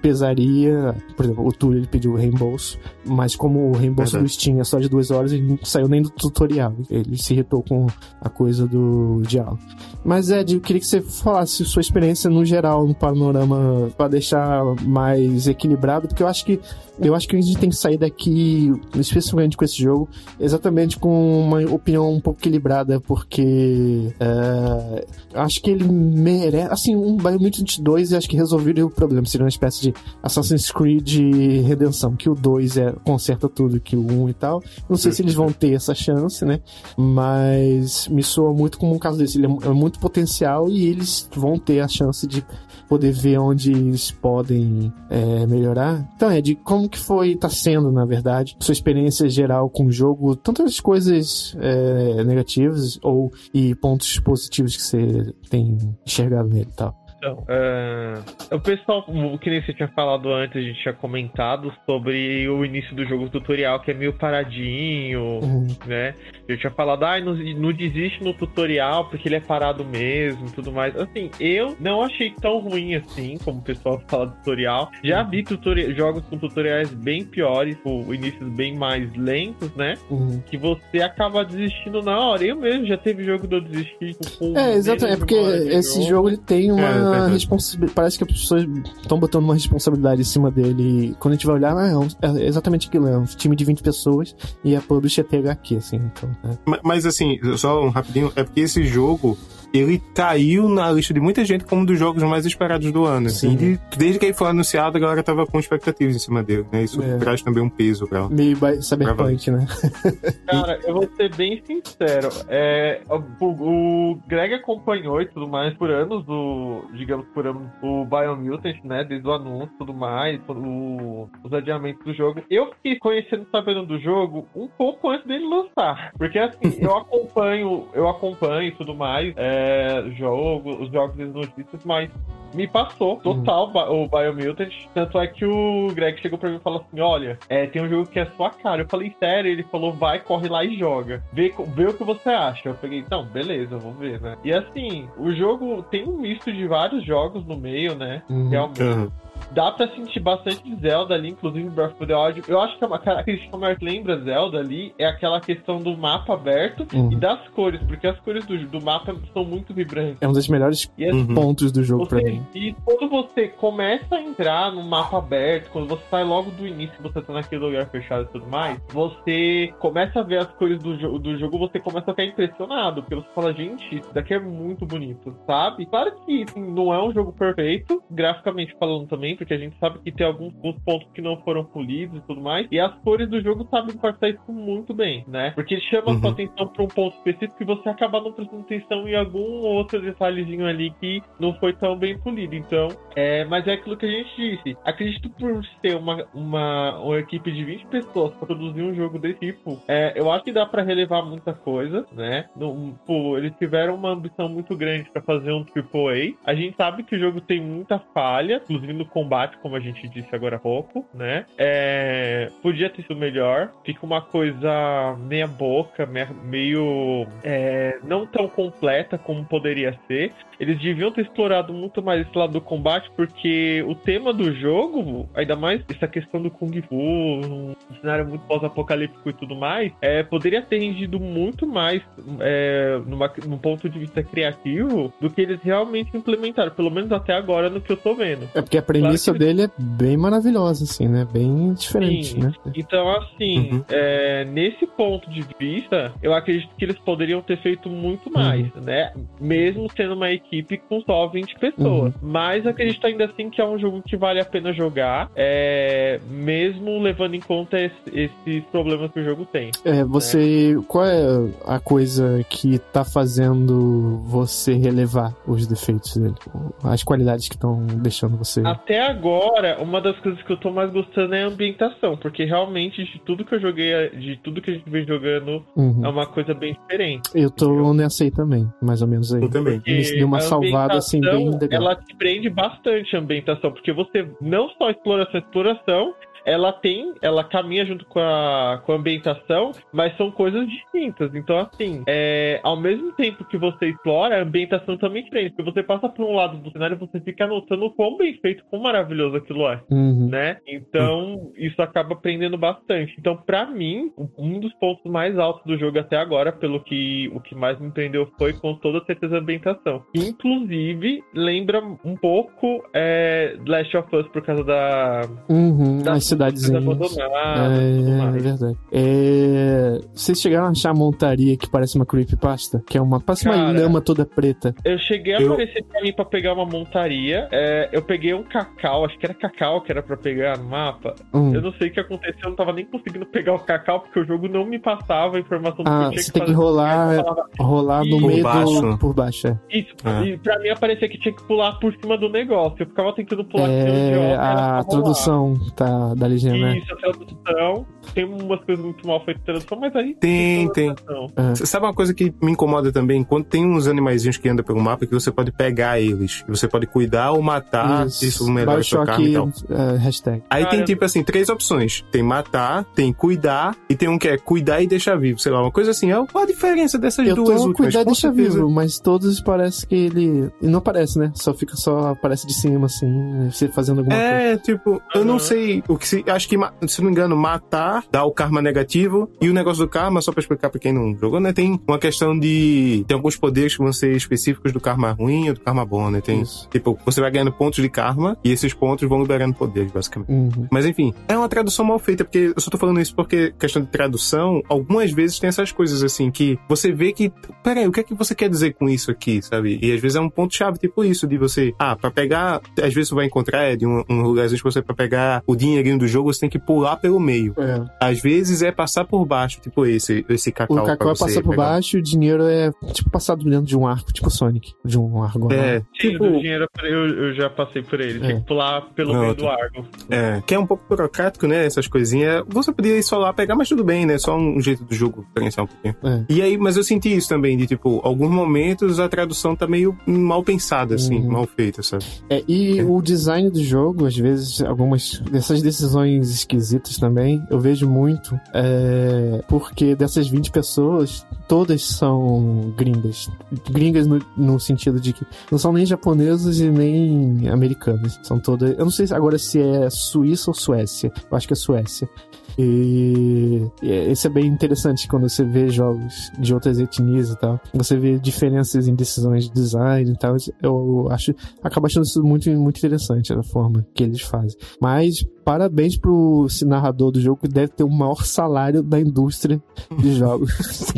pesaria. Por exemplo, o Túlio ele pediu o reembolso, mas como o reembolso Verdade. do Steam é só de duas horas, ele não saiu nem do tutorial. Ele se irritou com a coisa do diálogo. Mas, Ed, eu queria que você falasse sua experiência no geral, no panorama, para deixar mais equilibrado, porque eu acho que eu acho que a gente tem que sair daqui, especialmente com esse jogo, exatamente com uma opinião um pouco equilibrada, porque é, acho que ele merece. Assim, um Biomutant 2 eu acho que resolveria o problema. Seria uma espécie de Assassin's Creed Redenção, que o 2 é, conserta tudo que o 1 e tal. Não sei se eles vão ter essa chance, né? Mas me soa muito como um caso desse. Ele é, é muito potencial e eles vão ter a chance de poder ver onde eles podem é, melhorar. Então, Ed, como que foi, tá sendo, na verdade, sua experiência geral com o jogo, tantas coisas é, negativas ou e pontos positivos que você tem enxergado nele e tal? Então, é, o pessoal, o que nem você tinha falado antes, a gente tinha comentado sobre o início do jogo tutorial, que é meio paradinho, Uhum. né? Eu tinha falado, ah, não, não desiste no tutorial porque ele é parado mesmo e tudo mais. Assim, eu não achei tão ruim assim, como o pessoal fala do tutorial. Já vi tutori jogos com tutoriais bem piores, com inícios bem mais lentos, né? Uhum. Que você acaba desistindo na hora. Eu mesmo já teve jogo eu desistir com. É, exatamente. É porque esse jogo ele tem É, uma responsabilidade. Parece que as pessoas estão botando uma responsabilidade em cima dele. E quando a gente vai olhar, ah, é, um- é exatamente aquilo. É um time de 20 pessoas e a publisher é THQ, assim. Então, é. Ma- Mas assim, só um rapidinho, é porque esse jogo, ele caiu na lista de muita gente como um dos jogos mais esperados do ano. Assim, Sim. de- desde que ele foi anunciado, a galera tava com expectativas em cima dele, né? Isso É. traz também um peso pra ela. Meio cyberpunk, né? Cara, eu vou ser bem sincero. É, o, o Greg acompanhou e tudo mais por anos do, digamos, por anos, o Biomutant, né? Desde o anúncio e tudo mais, o- os adiamentos do jogo. Eu fiquei conhecendo, sabendo do jogo um pouco antes dele lançar. Porque assim, eu acompanho, eu acompanho e tudo mais, é, jogo, os jogos e as notícias, mas me passou total ba- o Biomutant. Tanto é que o Greg chegou pra mim e falou assim: Olha, é, tem um jogo que é sua cara. Eu falei, sério? Ele falou, vai, corre lá e joga. Vê, vê o que você acha. Eu peguei, então, beleza, vou ver, né? E assim, o jogo tem um misto de vários jogos no meio, né? Uhum. Realmente. Aham. Dá pra sentir bastante Zelda ali, inclusive Breath of the Wild. Eu acho que a característica mais lembra Zelda ali é aquela questão do mapa aberto Uhum. e das cores, porque as cores do, do mapa são muito vibrantes. É um dos melhores Uhum. pontos do jogo pra você, mim. e quando você começa a entrar no mapa aberto, quando você sai logo do início, você tá naquele lugar fechado e tudo mais, você começa a ver as cores do, jo do jogo, você começa a ficar impressionado, porque você fala, gente, isso daqui é muito bonito, sabe? Claro que assim, não é um jogo perfeito, graficamente falando também, porque a gente sabe que tem alguns, alguns pontos que não foram polidos e tudo mais, e as cores do jogo sabem passar isso muito bem, né? Porque chama Uhum. sua atenção pra um ponto específico e você acaba não prestando atenção em algum outro detalhezinho ali que não foi tão bem polido. Então, é, mas é aquilo que a gente disse. Acredito por ser uma, uma, uma equipe de 20 pessoas pra produzir um jogo desse tipo, é, eu acho que dá pra relevar muita coisa, né? Não, pô, eles tiveram uma ambição muito grande pra fazer um AAA. A gente sabe que o jogo tem muita falha, inclusive no combate, como a gente disse agora há pouco, né? É, podia ter sido melhor. Fica uma coisa meia boca, meia- meio é, não tão completa como poderia ser. Eles deviam ter explorado muito mais esse lado do combate, porque o tema do jogo, ainda mais essa questão do Kung Fu, um cenário muito pós-apocalíptico e tudo mais, é, poderia ter rendido muito mais é, numa, num ponto de vista criativo do que eles realmente implementaram, pelo menos até agora no que eu tô vendo. É porque a premissa que- dele é bem maravilhosa, assim, né? Bem diferente, Sim. né? Então, assim, Uhum. é, nesse ponto de vista, eu acredito que eles poderiam ter feito muito mais, né? Mesmo sendo uma equipe com só 20 pessoas. Mas acredito ainda assim que é um jogo que vale a pena jogar, é, mesmo levando em conta esse- esses problemas que o jogo tem. É, você. Qual é a coisa que tá fazendo você relevar os defeitos dele? As qualidades que estão deixando você. Até agora, uma das coisas que eu tô mais gostando é a ambientação, porque realmente de tudo que eu joguei, de tudo que a gente vem jogando, Uhum. é uma coisa bem diferente. Eu tô nessa aí também, mais ou menos aí. Eu também. Porque deu uma salvada, assim, bem legal. Ela te prende bastante a ambientação, porque você não só exploração, exploração, ela tem, ela caminha junto com a, com a ambientação, mas são coisas distintas. Então, assim, é, ao mesmo tempo que você explora, a ambientação também te prende, porque você passa por um lado do cenário e você fica notando o quão bem feito, quão maravilhoso aquilo é Uhum. né? Então, isso acaba prendendo bastante. Então, pra mim, um dos pontos mais altos do jogo até agora, pelo que o que mais me prendeu foi com toda certeza a ambientação. Inclusive, lembra um pouco é, Last of Us por causa da, Uhum. As cidadezinhas. abandonadas tudo É, é verdade. É, Vocês chegaram a achar a montaria que parece uma creepypasta? Que é uma. Parece uma Cara. lama toda preta. Eu cheguei a Eu- aparecer pra mim pra pegar uma montaria. é, eu peguei um cacau, acho que era cacau que era pra pegar no mapa. Hum. Eu não sei o que aconteceu, eu não tava nem conseguindo pegar o cacau, porque o jogo não me passava a informação do que Ah, eu tinha você que tem que rolar- falava, Rolar no Por meio do. baixo. Por baixo, é. Isso, É. e pra mim aparecia que tinha que pular por cima do negócio. Eu ficava tentando pular por cima É, óculos, era a tradução tá, da legenda, né? Isso, a tradução. Tem umas coisas muito mal feitas de tradução, mas aí. Tem, tem. tradução. É. Sabe uma coisa que me incomoda também? Quando tem uns animaizinhos que andam pelo mapa que você pode pegar eles. E você pode cuidar ou matar. Isso, melhora a sua carne e tal. é, hashtag. Aí Cara, tem tipo assim, três opções. Tem matar, tem cuidar e tem um que é cuidar e deixar vivo. Sei lá, uma coisa assim. É qual a diferença dessas Eu duas tô últimas? cuidar Com deixa certeza. vivo, mas todos parece que ele. e Não aparece, né? Só fica só aparece de cima, assim, você fazendo alguma coisa. É, tipo, eu não sei o que se. Acho que, se não me engano, matar dá o karma negativo. E o negócio do karma, só pra explicar pra quem não jogou, né? Tem uma questão de. Tem alguns poderes que vão ser específicos do karma ruim ou do karma bom, né? Tem. Isso. Tipo, você vai ganhando pontos de karma e esses pontos vão liberando poderes, basicamente. Uhum. Mas enfim, é uma tradução mal feita, porque eu só tô falando isso porque, questão de tradução, algumas vezes tem essas coisas assim que você vê que. Peraí, o que é que você quer dizer com isso aqui, sabe? E às vezes é um ponto-chave, tipo isso, de você. Ah, pra pegar. Às vezes você vai encontrar é, de um, um lugarzinho que você, pra pegar o dinheirinho do jogo, você tem que pular pelo meio. É. Às vezes é passar por baixo, tipo esse, esse cacau. O cacau você passa por pegar. baixo e o dinheiro é tipo passado dentro de um arco, tipo Sonic. De um arco. É, Sim, tipo. do dinheiro eu, eu já passei por ele. É. que pular pelo Não, meio do arco. É, que é um pouco burocrático, né? Essas coisinhas. Você podia ir só lá pegar, mas tudo bem, né? Só um jeito do jogo diferenciar um pouquinho. É. E aí, mas eu senti isso também, de tipo, alguns momentos a tradução tá meio mal pensada, assim, Uhum. mal feita, sabe? É, e o design do jogo, às vezes, algumas dessas decisões esquisitas também, eu vejo muito, é, porque dessas 20 pessoas, todas são gringas. Gringas no, no sentido de que não são nem japonesas e nem americanas. São todas. Eu não sei agora se é Suíça ou Suécia. Eu acho que é Suécia. E, e isso é bem interessante quando você vê jogos de outras etnias e tal. Você vê diferenças em decisões de design e tal. Eu acho, acaba achando isso muito, muito interessante a forma que eles fazem. Mas parabéns pro narrador do jogo que deve ter o maior salário da indústria de jogos.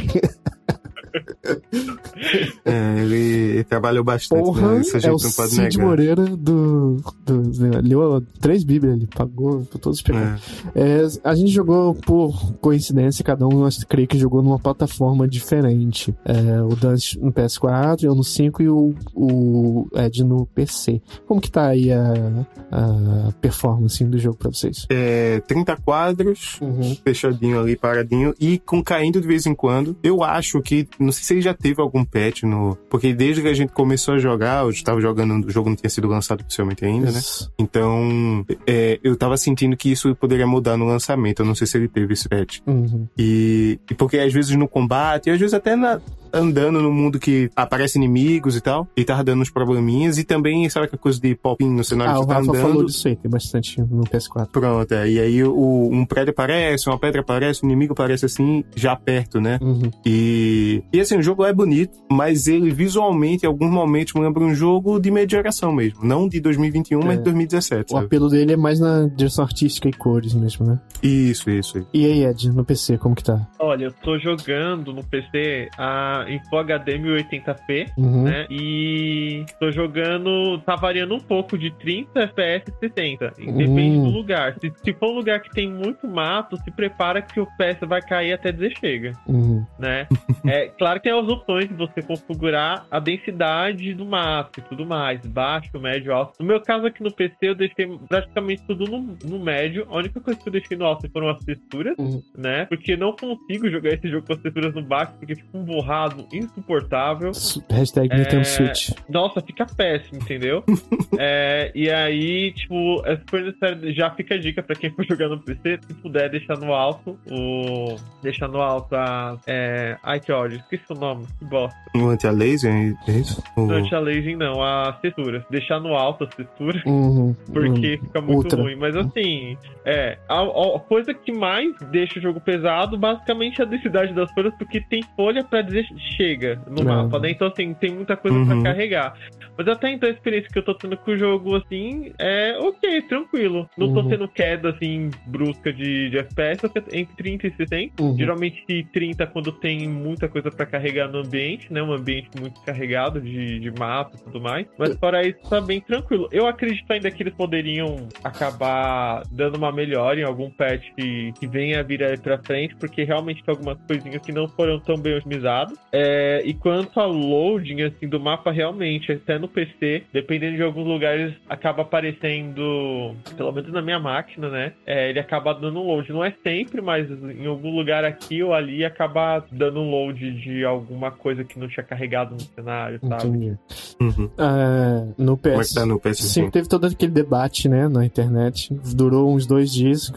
é, ele trabalhou bastante, Porra, né? Isso a gente é não pode Cid negar. Moreira do, do, Leu três bíblias, ele pagou por todos os pecados. É. É, a gente jogou por coincidência, cada um, nós creio que jogou numa plataforma diferente. É, o Dance no PS4, eu no 5 e o, o Ed no PC. Como que tá aí a, a performance do jogo pra vocês? É, 30 quadros, uhum. fechadinho ali, paradinho, e com caindo de vez em quando. Eu acho que não sei se ele já teve algum patch no. Porque desde que a gente começou a jogar, eu estava jogando, o jogo não tinha sido lançado oficialmente ainda, né? isso. né? Então, é, eu tava sentindo que isso poderia mudar no lançamento. Eu não sei se ele teve esse patch. Uhum. E, e porque às vezes no combate, e às vezes até na, andando no mundo que aparece inimigos e tal, e tava dando uns probleminhas, e também, sabe aquela coisa de pop no cenário ah, que tá andando? falou disso aí, tem bastante no PS4. Pronto, é, e aí o, um prédio aparece, uma pedra aparece, um inimigo aparece assim, já perto, né? Uhum. E, e assim, o jogo é bonito, mas ele visualmente, em alguns momentos, me lembra um jogo de meia geração mesmo, não de 2021, é. mas de 2017. O sabe? apelo dele é mais na direção artística e cores mesmo, né? Isso, isso. E aí, Ed, no PC, como que tá? Olha, eu tô jogando no PC a, em Full HD 1080p, uhum. né? E tô jogando, tá variando um pouco de 30 FPS e 60. Depende uhum. do lugar. Se, se, for um lugar que tem muito mato, se prepara que o FPS vai cair até dizer chega, uhum. né? é claro que tem as opções de você configurar a densidade do mato e tudo mais, baixo, médio, alto. No meu caso aqui no PC eu deixei praticamente tudo no, no médio. A única coisa que eu deixei no alto foram as texturas, uhum. né? Porque não consigo jogar esse jogo com as texturas no baixo, porque fica um borrado insuportável. Hashtag é... Nintendo Switch. Nossa, fica péssimo, entendeu? é, e aí, tipo, é super necessário. Já fica a dica pra quem for jogar no PC, se puder deixar no alto o. Deixar no alto a. É... Ai, que ódio, esqueci o nome, que bosta. O anti-aliasing, é isso? O anti-aliasing não, as texturas. Deixar no alto as texturas, uhum, porque uhum. fica muito Ultra. ruim. Mas assim, é. A, a, coisa que mais deixa o jogo pesado, basicamente, é a densidade das folhas, porque tem folha pra dizer chega no mapa, né? Então, assim, tem muita coisa uhum. pra carregar. Mas até então a experiência que eu tô tendo com o jogo, assim, é ok, tranquilo. Não uhum. tô tendo queda, assim, brusca de, de FPS, entre 30 e 60. Uhum. Geralmente 30 quando tem muita coisa para carregar no ambiente, né? Um ambiente muito carregado de, de mapa e tudo mais. Mas fora isso, tá bem tranquilo. Eu acredito ainda que eles poderiam acabar dando uma melhora em algum patch que, que venha a vir aí pra frente, porque realmente tem algumas coisinhas que não foram tão bem otimizadas. É, e quanto a loading, assim, do mapa, realmente, até no PC, dependendo de alguns lugares, acaba aparecendo, pelo menos na minha máquina, né? É, ele acaba dando um load. Não é sempre, mas em algum lugar aqui ou ali acaba dando um load de alguma coisa que não tinha carregado no cenário, sabe? Entendi. Uhum. Uh, no PS. Como é que tá no PS? Sim, teve todo aquele debate, né, na internet. Durou uns dois dias.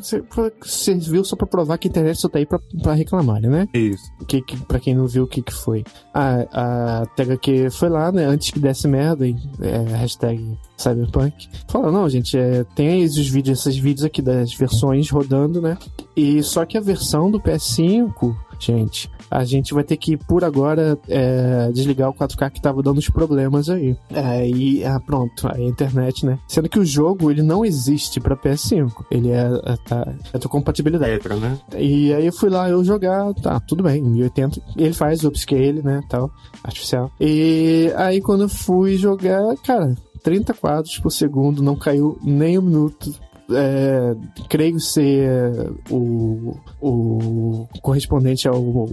Serviu só pra provar que a internet só tá aí pra, pra reclamar, né? Isso. Que, que, pra quem não viu o que, que foi. A, a THQ foi lá, né, antes que desse merda é, hashtag Cyberpunk. Fala, não, gente, é, tem esses vídeos, esses vídeos aqui das versões rodando, né? E só que a versão do PS5, gente, a gente vai ter que, por agora, é, desligar o 4K que tava dando os problemas aí. É, e ah, pronto, a internet, né? Sendo que o jogo, ele não existe pra PS5. Ele é, é, tá, é tua compatibilidade. Letra, né? E aí eu fui lá, eu jogar, tá, tudo bem, 1080. Ele faz o upscale, né, tal, artificial. E aí quando eu fui jogar, cara, 30 quadros por segundo, não caiu nem um minuto é, creio ser o, o correspondente ao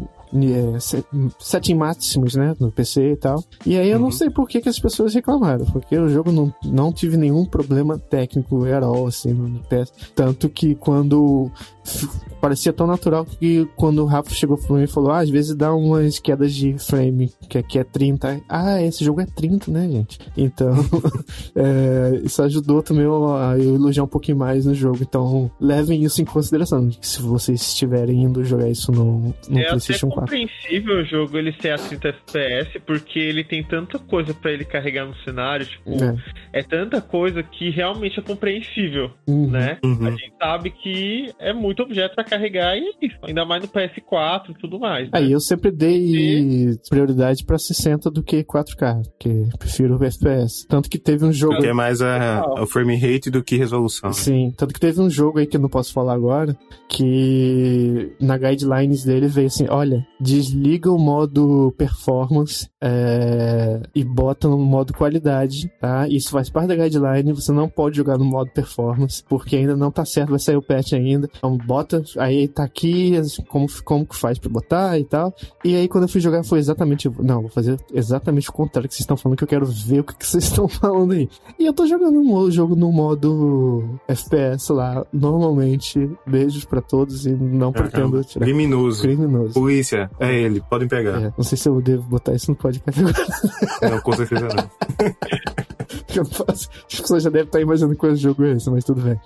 setting máximos, né, no PC e tal. E aí eu uhum. não sei por que, que as pessoas reclamaram, porque o jogo não, não tive nenhum problema técnico at all, assim, no PS. Tanto que quando parecia tão natural que quando o Rafa chegou pra mim e falou, ah, às vezes dá umas quedas de frame, que aqui é 30. Ah, esse jogo é 30, né, gente? Então, é, isso ajudou também a eu elogiar um pouquinho mais no jogo. Então, levem isso em consideração. Se vocês estiverem indo jogar isso no, no é PlayStation até 4. compreensível o jogo ele ser a 30 FPS, porque ele tem tanta coisa pra ele carregar no cenário, tipo, É. é tanta coisa que realmente é compreensível, Uhum. né? Uhum. A gente sabe que é muito objeto pra carregar e é isso, ainda mais no PS4 e tudo mais. né? Aí eu sempre dei prioridade pra 60 do que 4K, porque prefiro o FPS. Tanto que teve um jogo. Que é mais a, o frame rate do que resolução. Sim, tanto que teve um jogo aí que eu não posso falar agora, que na guidelines dele veio assim, olha, desliga o modo performance é, e bota no modo qualidade, tá? Isso faz parte da guideline, você não pode jogar no modo performance, porque ainda não tá certo, vai sair o patch ainda. Então bota, aí tá aqui como, como que faz pra botar e tal. E aí quando eu fui jogar foi exatamente, não, vou fazer exatamente o contrário que vocês estão falando, que eu quero ver o que que vocês estão falando aí. E eu tô jogando o jogo no modo FPS lá, normalmente. Beijos pra todos e não pretendo tirar. Criminoso. Criminoso. Polícia, é ele, podem pegar. É, não sei se eu devo botar isso no podcast agora. Não, com certeza não. que eu faço. As pessoas já devem estar imaginando qual jogo é esse, mas tudo bem.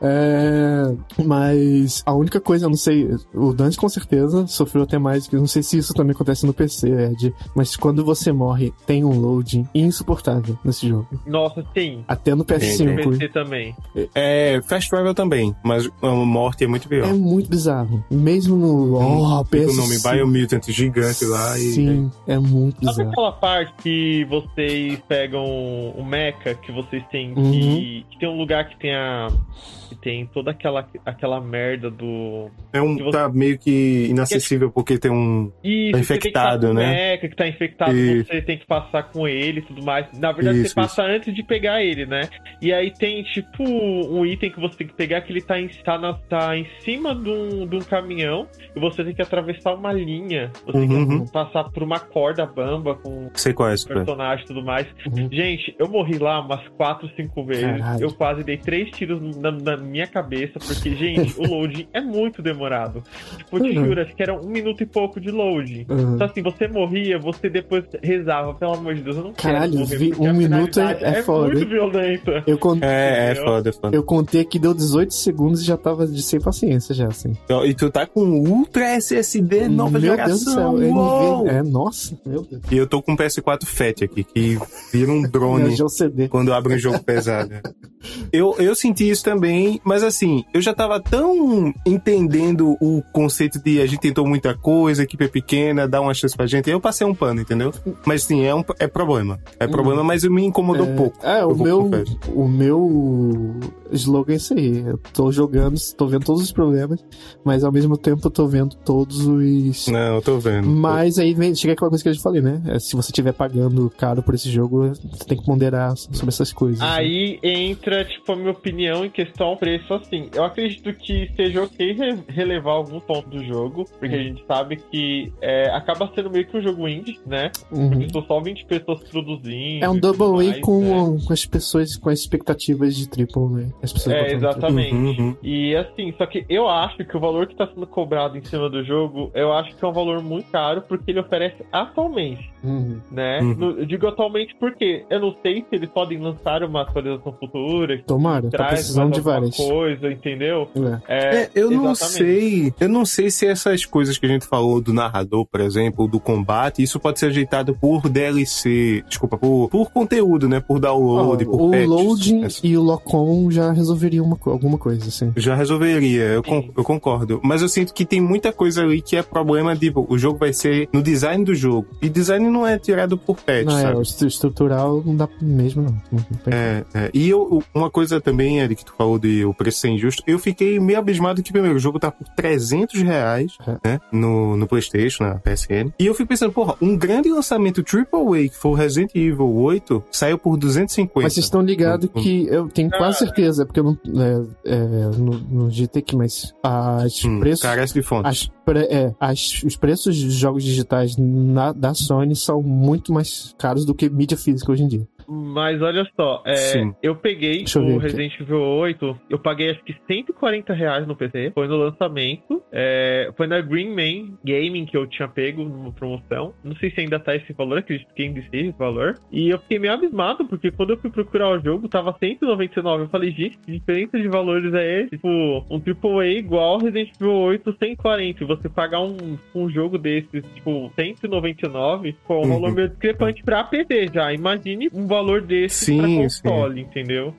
É, mas a única coisa, eu não sei, o Dante com certeza sofreu até mais, que eu não sei se isso também acontece no PC, Ed, mas quando você morre, tem um loading insuportável nesse jogo. Nossa, sim. Até no PS5. PC também. É, Fast Travel também, mas a morte é muito pior. É muito bizarro. Mesmo no oh, Fica PS5. o nome Biomutant gigante lá e. Sim, é muito Sabe bizarro. aquela parte que vocês pegam o mecha que vocês têm Uhum. que, que tem um lugar que tem a que tem toda aquela aquela merda do É um. que você- Tá meio que inacessível porque tem um. Isso, Tá você tem que infectado, o né? Mecha que tá infectado, Isso. você tem que passar com ele e tudo mais. Na verdade, Isso, você passa antes de pegar ele, né? E aí tem, tipo, um item que você tem que pegar que ele tá em, tá na- tá em cima de um, de um caminhão e você tem que atravessar uma linha. Você tem Uhum. que passar por uma corda bamba com Sei qual é esse, personagem e tudo mais. Uhum. Gente, eu morri lá umas 4, 5 vezes. Caralho. Eu quase dei três tiros na, na minha cabeça, porque, gente, o loading é muito demorado. Tipo, eu te Uhum. juro, acho que era um minuto e pouco de loading. Uhum. Então, assim, você morria, você depois rezava, pelo amor de Deus, eu não Caralho, quero morrer. um minuto é- finalidade é foda, muito hein? violenta. Eu, con- É, é foda, é foda. eu contei que deu 18 segundos e já tava de sem paciência já, assim. Ó, E tu tá com Ultra SSD nova Meu geração. Deus do céu! NV. É, nossa, meu Deus. E eu tô com um PS4 Fat aqui, que vira um drone É quando abre um jogo pesado. Eu, eu senti isso também, mas assim, eu já tava tão entendendo o conceito de a gente tentou muita coisa, a equipe é pequena, dá uma chance pra gente. Eu passei um pano, entendeu? Mas sim, é, um, é problema. É problema, mas me incomodou pouco. É, o meu, confesso. o meu slogan é esse aí. Eu tô jogando, tô vendo todos os problemas, mas ao mesmo tempo eu tô vendo todos os. Não, eu tô vendo. Mas aí vem, chega aquela coisa que eu já falei, né? É, Se você estiver pagando caro por esse jogo, você tem que ponderar sobre essas coisas. Aí entra, tipo, a minha opinião em questão ao preço, assim. Eu acredito que seja ok re- relevar algum ponto do jogo, porque a gente sabe que é, acaba sendo meio que um jogo indie, né? Uhum. Porque são só 20 pessoas produzindo. É um double A com, né? com as pessoas com as expectativas de triple, né? As pessoas É, exatamente. Uhum, uhum. E assim, só que eu acho que o valor que tá sendo cobrado em cima do jogo, eu acho que é um valor muito caro porque ele oferece atualmente. Uhum. né? Uhum. No- eu digo atualmente porque eu não sei se eles podem lançar uma atualização futura Tomara, tá precisando de várias. Coisa, entendeu? É. É, eu não exatamente. sei. Eu não sei se essas coisas que a gente falou do narrador, por exemplo, do combate, isso pode ser ajeitado por DLC. Desculpa, por, por conteúdo, né? Por download, Ó, por o patches. loading Essa- e o lock-on já resolveriam uma alguma coisa, assim. Já resolveria, eu, con- eu concordo. Mas eu sinto que tem muita coisa ali que é problema de tipo, o jogo vai ser no design do jogo. E design não é tirado por patch, Não, é, sabe? o estru- estrutural não dá mesmo, não. Não É, é. E eu, uma coisa também, Eric, que tu falou de o preço ser injusto, eu fiquei meio abismado que, primeiro, o jogo tá por 300 reais, É. né, no, no Playstation, na PSN. E eu fico pensando, porra, um grande lançamento AAA, que foi o Resident Evil 8, saiu por 250. Mas vocês estão ligados Uhum. que eu tenho quase certeza, porque eu não. É, é, no, no GT aqui, mas as Hum, preços. carece de fontes. As, pre- é, as- os preços de jogos digitais na- da Sony são muito mais caros do que mídia física hoje em dia. Mas olha só, é, eu peguei eu o. Resident Evil 8, eu paguei acho que 140 reais no PC, foi no lançamento, é, foi na Green Man Gaming que eu tinha pego numa promoção. Não sei se ainda tá esse valor, acredito que ainda esteja esse valor. E eu fiquei meio abismado, porque quando eu fui procurar o jogo, tava 199. Eu falei, gente, que diferença de valores é esse? Tipo, um AAA igual Resident Evil 8, 140. E você pagar um, um jogo desses, tipo, 199, foi um Uhum. valor meio discrepante pra PC já. Imagine um valor desse Sim, pra sim. console, entendeu?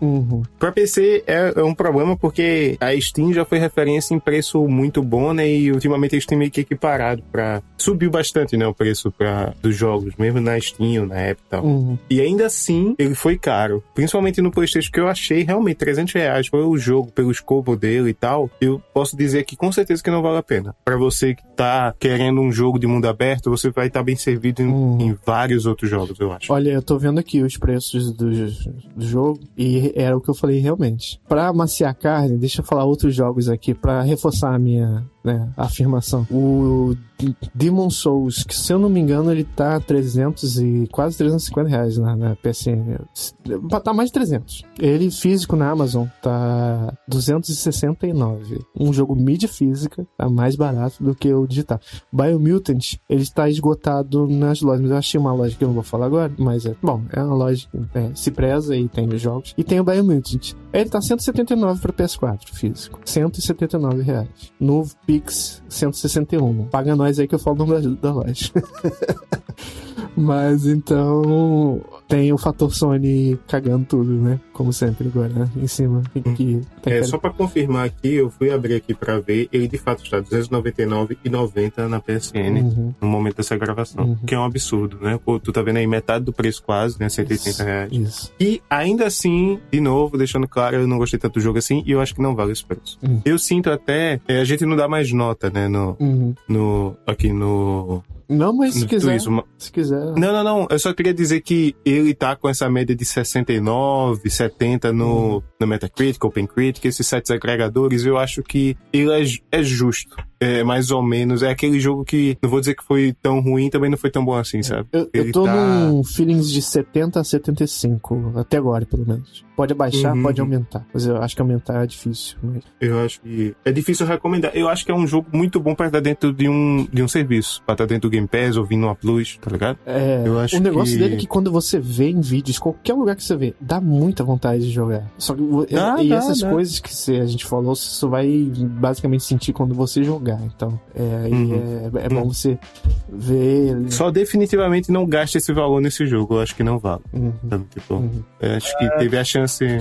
Uhum. Pra PC é, é um problema porque a Steam já foi referência em preço muito bom, né? E ultimamente a Steam meio que equiparado pra... Subiu bastante, né? O preço pra, dos jogos, mesmo na Steam, na App e tal. Uhum. E ainda assim, ele foi caro. Principalmente no PlayStation, que eu achei realmente 300 reais pelo jogo, pelo escopo dele e tal. Eu posso dizer que com certeza que não vale a pena. Pra você que tá querendo um jogo de mundo aberto, você vai estar bem servido em, Uhum. em vários outros jogos, eu acho. Olha, eu tô vendo aqui os preços do, do jogo e era o que eu falei realmente. Pra amaciar a carne, deixa eu falar outros jogos aqui pra reforçar a minha né, afirmação. O Demon Souls, que se eu não me engano, ele tá 300 e quase 350 reais na, na PSN. Tá mais de 300. Ele físico na Amazon tá 269. Um jogo mídia física tá mais barato do que o digital. Biomutant, ele está esgotado nas lojas, mas eu achei uma loja que eu não vou falar agora, mas é, bom, é uma loja que é, se preza e tem os jogos. E tem o Biomutant. Ele tá 179 para PS4 físico, 179 reais. No Pix 161. Paga nós aí que eu falo o nome da, da loja. Mas então tem o fator Sony cagando tudo, né? Como sempre agora, né? Em cima. Que, tem É, só pra confirmar aqui, eu fui abrir aqui pra ver, ele de fato está R$ 299,90 na PSN Uhum. no momento dessa gravação, Uhum. que é um absurdo, né? Pô, tu tá vendo aí metade do preço quase, né? 180 reais. Isso. E ainda assim, de novo, deixando claro, eu não gostei tanto do jogo assim e eu acho que não vale esse preço. Uhum. Eu sinto até, é, a gente não dá mais nota, né? No, Uhum. no, aqui no, Não, mas se quiser. Ma- Se quiser. Não, não, não. Eu só queria dizer que ele tá com essa média de 69, 70 no, no Metacritic, OpenCritic, esses sites agregadores, eu acho que ele é, é justo. É mais ou menos. É aquele jogo que, não vou dizer que foi tão ruim, também não foi tão bom assim, sabe? Eu, eu tô tá- num feelings de 70 a 75, até agora, pelo menos. Pode abaixar, Uhum. pode aumentar. Mas eu acho que aumentar é difícil. Mas... Eu acho que é difícil recomendar. Eu acho que é um jogo muito bom pra estar dentro de um, de um serviço. Pra estar dentro do Game Pass ou vindo uma Plus, tá ligado? É, Eu acho o negócio que- dele é que quando você vê em vídeos, qualquer lugar que você vê, dá muita vontade de jogar. Só que Dá, e dá, essas dá. coisas que a gente falou, você só vai basicamente sentir quando você jogar. Então, é, Uhum. é, é bom você ver. ele. Só definitivamente não gaste esse valor nesse jogo. Eu acho que não vale. Uhum, Sabe? Tipo, uhum. eu acho que teve a chance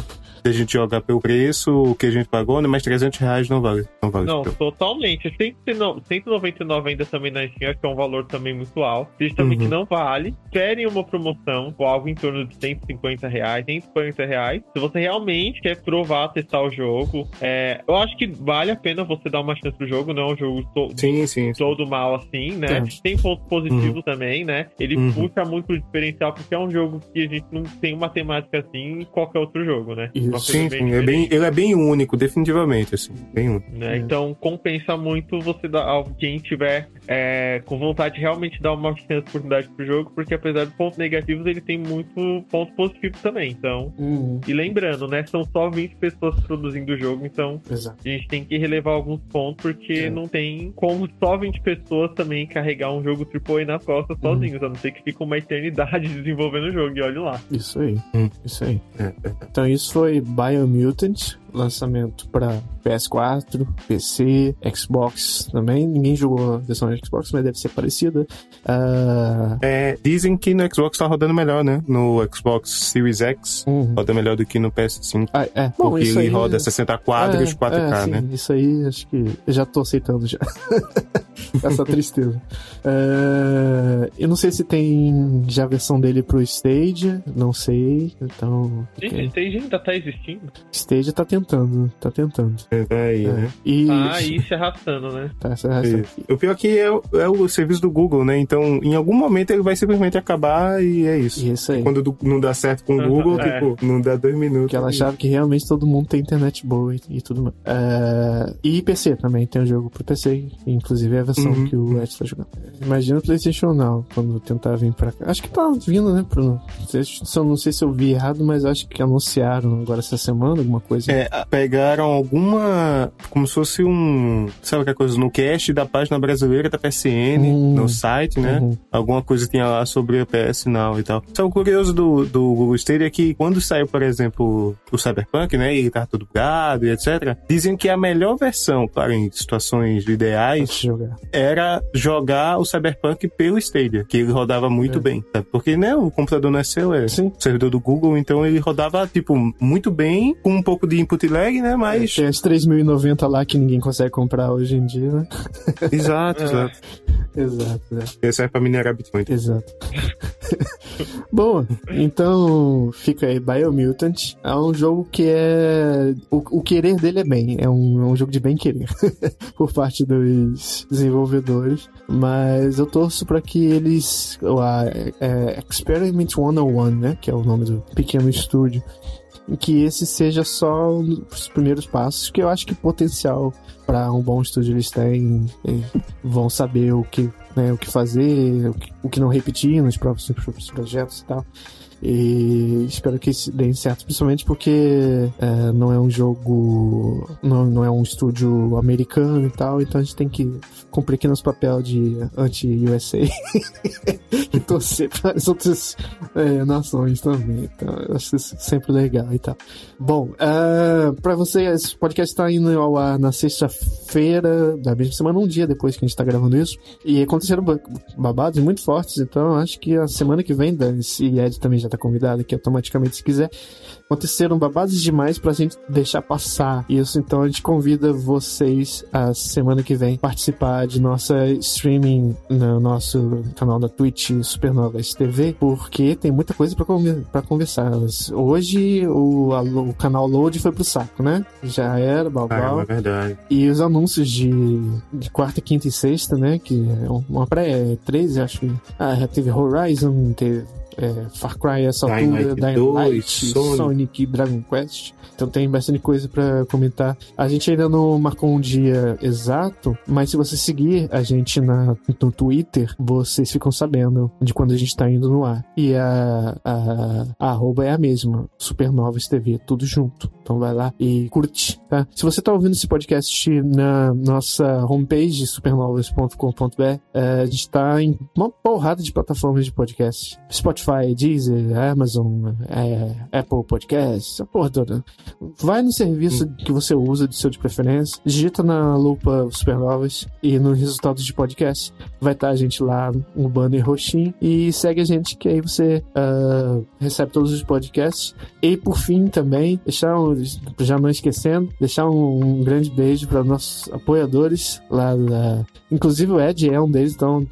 a gente jogar pelo preço, o que a gente pagou, né? Mas 300 reais não vale. Não vale. Não, tipo. totalmente. 109 199 ainda também na Steam, que é um valor também muito alto. Também Uhum. que não vale. Esperem uma promoção, ou algo em torno de 150 reais, 140 reais. Se você realmente quer provar, testar o jogo, é, eu acho que vale a pena você dar uma chance pro jogo, não é um jogo to- Sim, sim. sim. todo mal assim, né? Tem pontos positivos também, né? Ele Uhum. puxa muito pro diferencial, porque é um jogo que a gente não tem uma temática assim em qualquer outro jogo, né? Sim, sim. É bem, ele é bem único, definitivamente, assim. Bem único. né? Então compensa muito você dar alguém tiver é, com vontade de realmente dar uma chance, oportunidade pro jogo, porque apesar de pontos negativos, ele tem muito pontos positivos também. Então, Uhum, e lembrando, né? São só 20 pessoas produzindo o jogo, então Exato. a gente tem que relevar alguns pontos, porque É. não tem como só 20 pessoas também carregar um jogo AAA nas costas Uhum. sozinhos, a não ser que fique uma eternidade desenvolvendo o jogo, e olha lá. Isso aí. Hum. Isso aí. É, é. Então isso foi Biomutant, lançamento para PS4, PC, Xbox também. Ninguém jogou a versão de Xbox, mas deve ser parecida. Ah, É, dizem que no Xbox tá rodando melhor, né? No Xbox Series X uhum. roda melhor do que no PS5. Ah, é. Bom, Porque isso ele aí, roda 60 quadros, é, 4K, é, sim, né? Isso aí, acho que eu já tô aceitando já. Essa tristeza. É, eu não sei se tem já a versão dele pro Stage, não sei. Então. Gente, ok. Stage ainda tá existindo? Stage tá tendo tentando, tá tentando. Tá aí, É. né? E. Tá aí se arrastando, né? Tá, raça Isso. O pior é que é, o- é o serviço do Google, né? Então, em algum momento ele vai simplesmente acabar e é isso. E isso aí. Quando do- não dá certo com o Google, é. tipo, não dá dois minutos. Porque ela achava que realmente todo mundo tem internet boa e, e tudo mais. É, e PC também, tem um jogo pro PC, inclusive é a versão Uhum. que o Ed tá jogando. Imagina o PlayStation Now, quando tentar vir pra cá. Acho que tá vindo, né, Bruno? Se- se eu não sei se eu vi errado, mas acho que anunciaram agora essa semana alguma coisa. É, pegaram alguma. Como se fosse um. Sabe aquela coisa no cast da página brasileira da PSN, Hum. no site, né? Uhum. Alguma coisa tinha lá sobre a PS Now e tal. Só o curioso do, do Google Stadia é que quando saiu, por exemplo, o Cyberpunk, né? E tava tudo bugado e etc. Dizem que a melhor versão, claro, em situações ideais, jogar. era jogar o Cyberpunk pelo Stadia, que ele rodava muito É. bem. sabe? Porque, né, o computador não é seu, é Sim. servidor do Google, então ele rodava, tipo, muito bem, com um pouco de input lag, né? Mas. Tem as 3.090 lá que ninguém consegue comprar hoje em dia, né? Exato, É. exato. Exato, serve pra minerar Bitcoin. Exato. Bom, então fica aí Biomutant. É um jogo que é. O, o querer dele é bem. É um, é um jogo de bem querer por parte dos desenvolvedores. Mas eu torço para que eles. o, A, é, Experiment 101, né? Que é o nome do pequeno estúdio. Que esse seja só os primeiros passos, que eu acho que potencial para um bom estúdio eles têm. e vão saber o que né, o que fazer, o que, o que não repetir nos próprios projetos e tal. E espero que isso dê certo, principalmente porque é, não é um jogo, não, não é um estúdio americano e tal, então a gente tem que cumprir aqui nosso papel de anti-USA e torcer para as outras é, nações também. Então, eu acho isso sempre legal e tal. Bom, uh, para vocês, o podcast está indo ao ar na sexta-feira da mesma semana, um dia depois que a gente está gravando isso. E aconteceram ba- babados muito fortes, então acho que a semana que vem, Dani, e Ed também já tá convidado aqui automaticamente se quiser. Aconteceram babados demais pra gente deixar passar isso, então a gente convida vocês a semana que vem participar de nossa streaming no nosso canal da Twitch Supernovas TV, porque tem muita coisa pra conver- pra conversar. Hoje o, a- o canal Load foi pro saco, né? Já era, babau. Caramba, é verdade. E os anúncios de, de quarta, quinta e sexta, né? Que é uma pré-13, acho que. Ah, já teve Horizon, teve é, Far Cry essa altura, Light Dying 2, Light, Sonic. Sonic Dragon Quest. Então tem bastante coisa pra comentar. A gente ainda não marcou um dia exato, mas se você seguir a gente na, no Twitter, vocês ficam sabendo de quando a gente tá indo no ar. E a, a, a arroba é a mesma, Supernovas TV, tudo junto. Então vai lá e curte, tá? Se você tá ouvindo esse podcast na nossa homepage, supernovas.com.br, é, a gente tá em uma porrada de plataformas de podcast. Spotify, Deezer, Amazon, é, Apple Podcasts, a porra toda. Vai no serviço que você usa, de seu de preferência, digita na lupa Supernovas e nos resultados de podcast. Vai estar a gente lá, um banner roxinho, e segue a gente, que aí você ah, recebe todos os podcasts. E por fim também, deixar um, já não esquecendo, deixar um, um grande beijo para nossos apoiadores lá da. Inclusive o Ed é um deles, então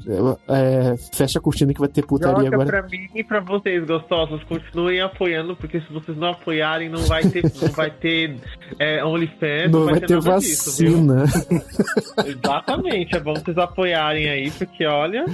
é, fecha a cortina que vai ter putaria Joga agora. pra mim pra vocês, gostosos. Continuem apoiando, porque se vocês não apoiarem, não vai ter, não vai ter é, OnlyFans, Não vai ter nada disso, viu? vacina. Exatamente, é bom vocês apoiarem aí, porque olha,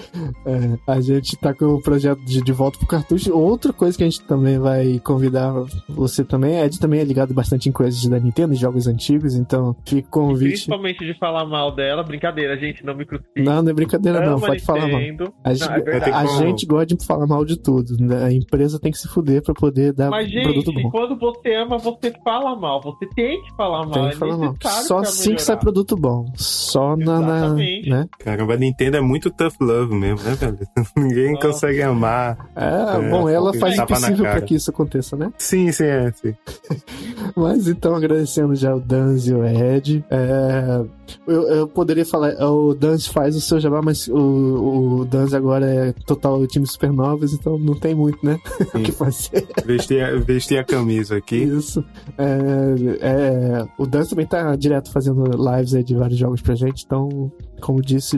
É, a gente tá com o projeto de, de volta pro cartucho. Outra coisa que a gente também vai convidar você também, Ed também é ligado bastante em coisas da Nintendo, jogos antigos, então fica o convite. principalmente de falar mal dela, brincadeira, gente, não me crucifique. Não, não é brincadeira não, a pode falar mal. A, Não, é a gente gosta de falar mal de tudo. Né? A empresa tem que se fuder pra poder dar Mas, um produto gente, bom. quando você ama, você fala mal. Você tem que falar mal. Tem é que falar mal. Só assim que sai produto bom. Só na, na. Né? Caramba, a Nintendo é muito tough love mesmo, né, velho? Ninguém Nossa. consegue amar. É, É, bom, ela tem faz o cara. pra que isso aconteça, né? Sim, sim, é, sim. Mas então, agradecendo já o Danz e o Ed. É, eu, eu poderia falar, o Danz faz o seu jabá, mas o, o Danz agora é total time supernovas, então não tem muito, né? o que fazer. Vestir, a- vestir a camisa aqui. Isso. É, é, o Danz também tá direto fazendo lives aí de vários jogos pra gente, então como disse,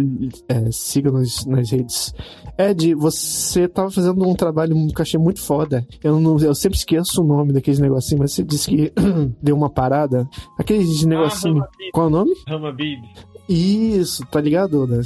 é, siga-nos nas redes. Ed, você tava fazendo um trabalho que eu achei muito foda. Eu, não, eu sempre esqueço o nome daqueles negocinhos, mas você disse que deu uma parada. Aqueles negocinhos. Hamabid. Qual é o nome? Hamabid. Isso, tá ligado? né?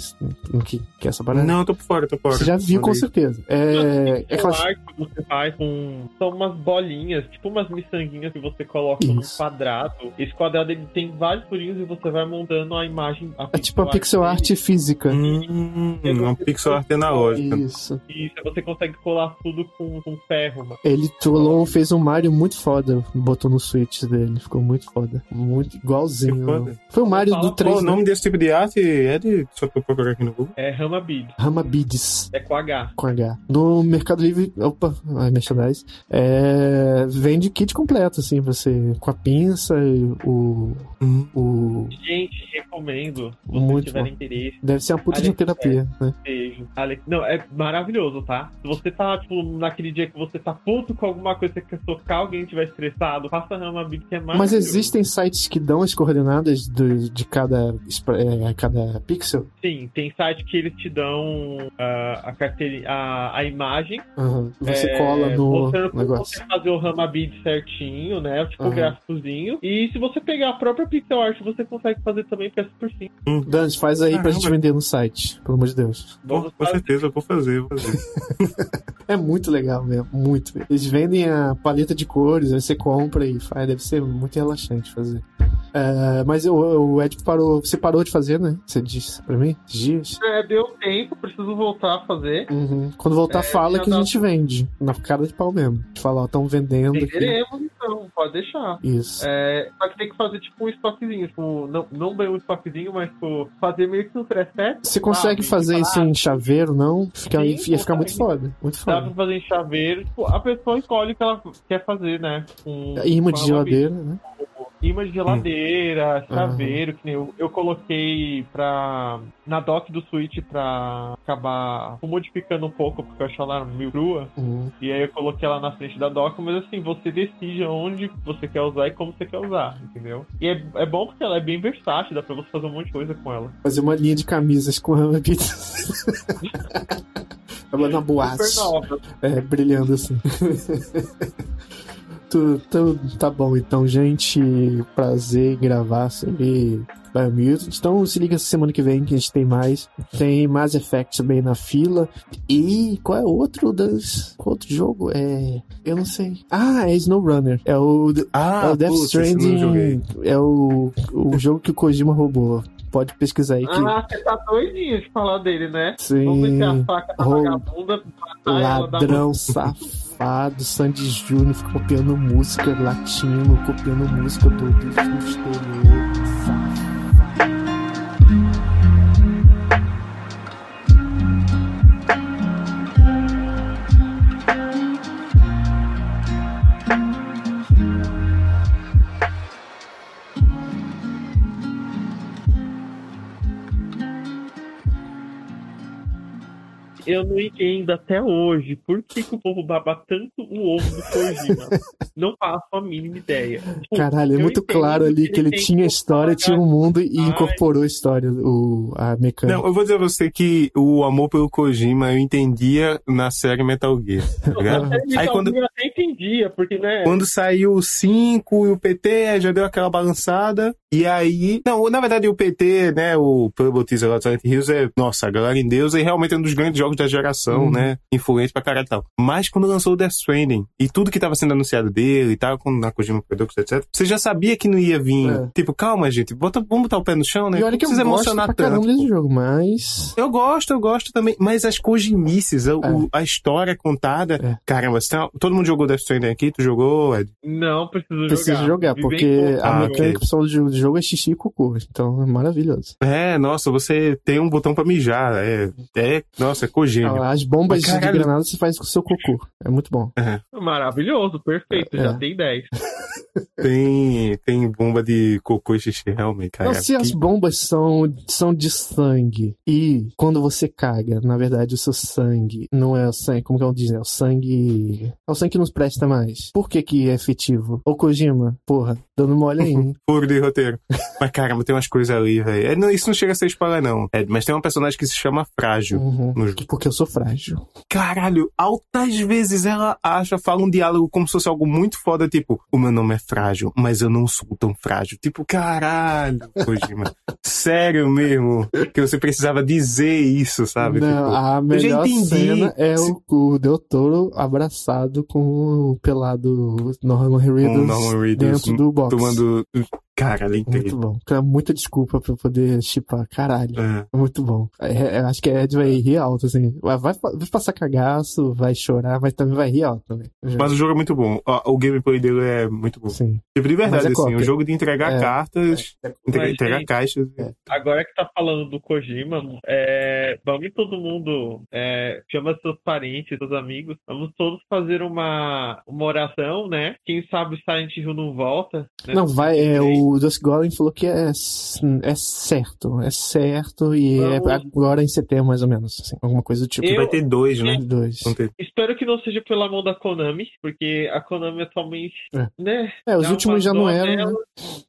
Que, que é essa parada? Não, eu tô por fora, tô por fora. Você já viu, com certeza. É, é aquelas... Você faz com. São umas bolinhas, tipo umas miçanguinhas que você coloca num Isso. quadrado. Esse quadrado ele tem vários furinhos e você vai montando a imagem. A É tipo a pixel art dele. física. Hum, é um pixel art analógico. Isso. E você consegue colar tudo com, com ferro, mano. Ele trollou, fez um Mario muito foda, botou no Switch dele, ficou muito foda. Muito igualzinho. Foda. Foi o Mario do Qual 3, o né? nome desse tipo de arte, Ed? Só pra procurar aqui no Google. É Hamabid. Ramabids. É com H. Com H. No Mercado Livre, opa, ah, merchandise, é, vende kit completo, assim, você, com a pinça, e o, Hum. o, Gente, recomendo. Se Muito tiver bom. interesse. deve ser uma puta de Alex, terapia, né? Beijo. Alex, não, é maravilhoso, tá? Se você tá, tipo, naquele dia que você tá puto com alguma coisa que quer socar alguém e estiver estressado, faça Hamabid que é maravilhoso. Mas existem sites que dão as coordenadas do- de cada, é, cada pixel? Sim, tem site que eles te dão ah, a carteirinha, a, a imagem. Aham. Você É, cola no mostrando negócio. você fazer o Hamabid certinho, né? Tipo, o Aham. gráficozinho. E se você pegar a própria pixel art, você consegue fazer também, é super simples. Dan, faz aí pra Caramba. gente vender no site, pelo amor de Deus. Vamos com certeza, eu vou fazer, vou fazer. É muito legal mesmo, muito. mesmo. Eles vendem a paleta de cores, aí você compra e faz, deve ser muito relaxante fazer. É, mas o, o Ed parou, você parou de fazer, né? Você disse pra mim? Dias? É, deu tempo, preciso voltar a fazer. Uhum. Quando voltar, É, fala que a dá- gente vende. Na cara de pau mesmo. De falar, ó, estão vendendo. Venderemos, então, pode deixar. Isso. É, só que tem que fazer tipo um estoquezinho, tipo, não, não bem um estoquezinho, mas tipo, fazer meio que um preset. Você consegue sabe? fazer Tipo, isso ah, em chaveiro, não? Fica, Sim, ia ficar muito foda. Muito Dá foda. pra fazer em chaveiro, tipo, a pessoa escolhe o que ela quer fazer, né? Com, Imã de geladeira, né? Imã de geladeira, chaveiro, que nem eu, eu coloquei pra. Na dock do Switch pra acabar modificando um pouco, porque eu achei ela meio crua. Uhum. E aí eu coloquei ela na frente da dock, mas assim, você decide onde você quer usar e como você quer usar, entendeu? E é, é bom porque ela é bem versátil, dá pra você fazer um monte de coisa com ela. Fazer uma linha de camisas com Pizza. Tava na boate. É, brilhando assim. Tu, tu- tá bom, então, gente. Prazer em gravar sobre Biomutant. Então se liga essa semana que vem que a gente tem mais. Tem Mass Effect também na fila. E qual é o outro das. Qual outro jogo? É. Eu não sei. Ah, é SnowRunner. É o, é Ah, o Death putz. Stranding. É o, o jogo que o Kojima roubou. Pode pesquisar aí que. Ah, você tá doidinho de falar dele, né? Sim. Vamos meter a faca Rou- vagabunda, Ladrão safado, Sandy Júnior copiando música latino, copiando música do, do exterior. Eu não entendo até hoje por que, que o povo baba tanto o ovo do Kojima. não faço a mínima ideia. Tipo, Caralho, é muito claro ali que ele tem tinha história, tinha um mundo e Ai. incorporou a história, o, a mecânica. Não, eu vou dizer a você que o amor pelo Kojima eu entendia na série Metal Gear. Tá ligado? Aí quando, eu até entendia, porque, né? quando saiu o 5 e o PT, já deu aquela balançada. E aí. Não, na verdade o PT, né? O Purple Teaser Silent Hills é. Nossa, a galera em Deus é realmente um dos grandes jogos da geração, Uhum. né? Influente pra caralho e tal. Mas quando lançou o Death Stranding e tudo que tava sendo anunciado dele e tal, com na Kojima Productions, etc., você já sabia que não ia vir. É. Tipo, calma, gente, bota, vamos botar o pé no chão, né? e olha Não que eu precisa gosto emocionar pra tanto. caramba jogo, mas... Eu gosto, eu gosto também. Mas as cojimices, a, o- a história contada. É. Caramba, você tá- todo mundo jogou Death Stranding aqui? Tu jogou, Ed? Não preciso, Precisa jogar. porque a Ah, mecânica ok. principal do jogo- do jogo é xixi e cocô. Então é maravilhoso. É, nossa, você tem um botão pra mijar. É, é nossa, é cogênio. As bombas Mas, de granada você faz com o seu cocô. É muito bom. Maravilhoso, perfeito, É. já tem 10. Tem, tem bomba de cocô e xixi, realmente, cara. Não, se as bombas são, são de sangue e quando você caga, na verdade, o seu sangue não é o sangue, como que eu dizer? É o sangue. É o sangue que nos presta mais. Por que que é efetivo? Ô Kojima, porra, dando mole hein? Furo de roteiro. Mas caramba, tem umas coisas ali, velho. É, isso não chega a ser spoiler, não. É, mas tem uma personagem que se chama Frágil Uhum. no jogo. Porque eu sou frágil. Caralho, altas vezes ela acha, fala um diálogo como se fosse algo muito foda, tipo, o meu nome é frágil, mas eu não sou tão frágil. Tipo, caralho, Kojima. Sério mesmo, que você precisava dizer isso, sabe? Não, Tipo, a melhor cena é o, o Del Toro abraçado com o pelado Norman Reedus Norman Reedus dentro do box. Tomando... Caralho, é Muito incrível. bom. Então, muita desculpa pra eu poder chipar. Caralho. É. Muito bom. É, é, acho que a Ed vai rir alto, assim. Vai, vai, vai passar cagaço, vai chorar, mas também vai rir alto também. Mas o jogo é muito bom. O, o gameplay dele é muito bom. Sim. Tipo, de verdade, é assim, cópia. o jogo de entregar É. cartas, entregar gente, caixas. É. Agora que tá falando do Kojima, é, vamos todo mundo, é, chama seus parentes, seus amigos, vamos todos fazer uma, uma oração, né? Quem sabe o Silent Hill não volta. Né? Não, vai, é, o Dusk Golem falou que é, é certo, é certo, e é Vamos- agora em setembro, mais ou menos, assim, alguma coisa do tipo. Eu- Vai ter dois, né? Dois. Espero que não seja pela mão da Konami, porque a Konami atualmente, É. né? É, os últimos já não eram, né?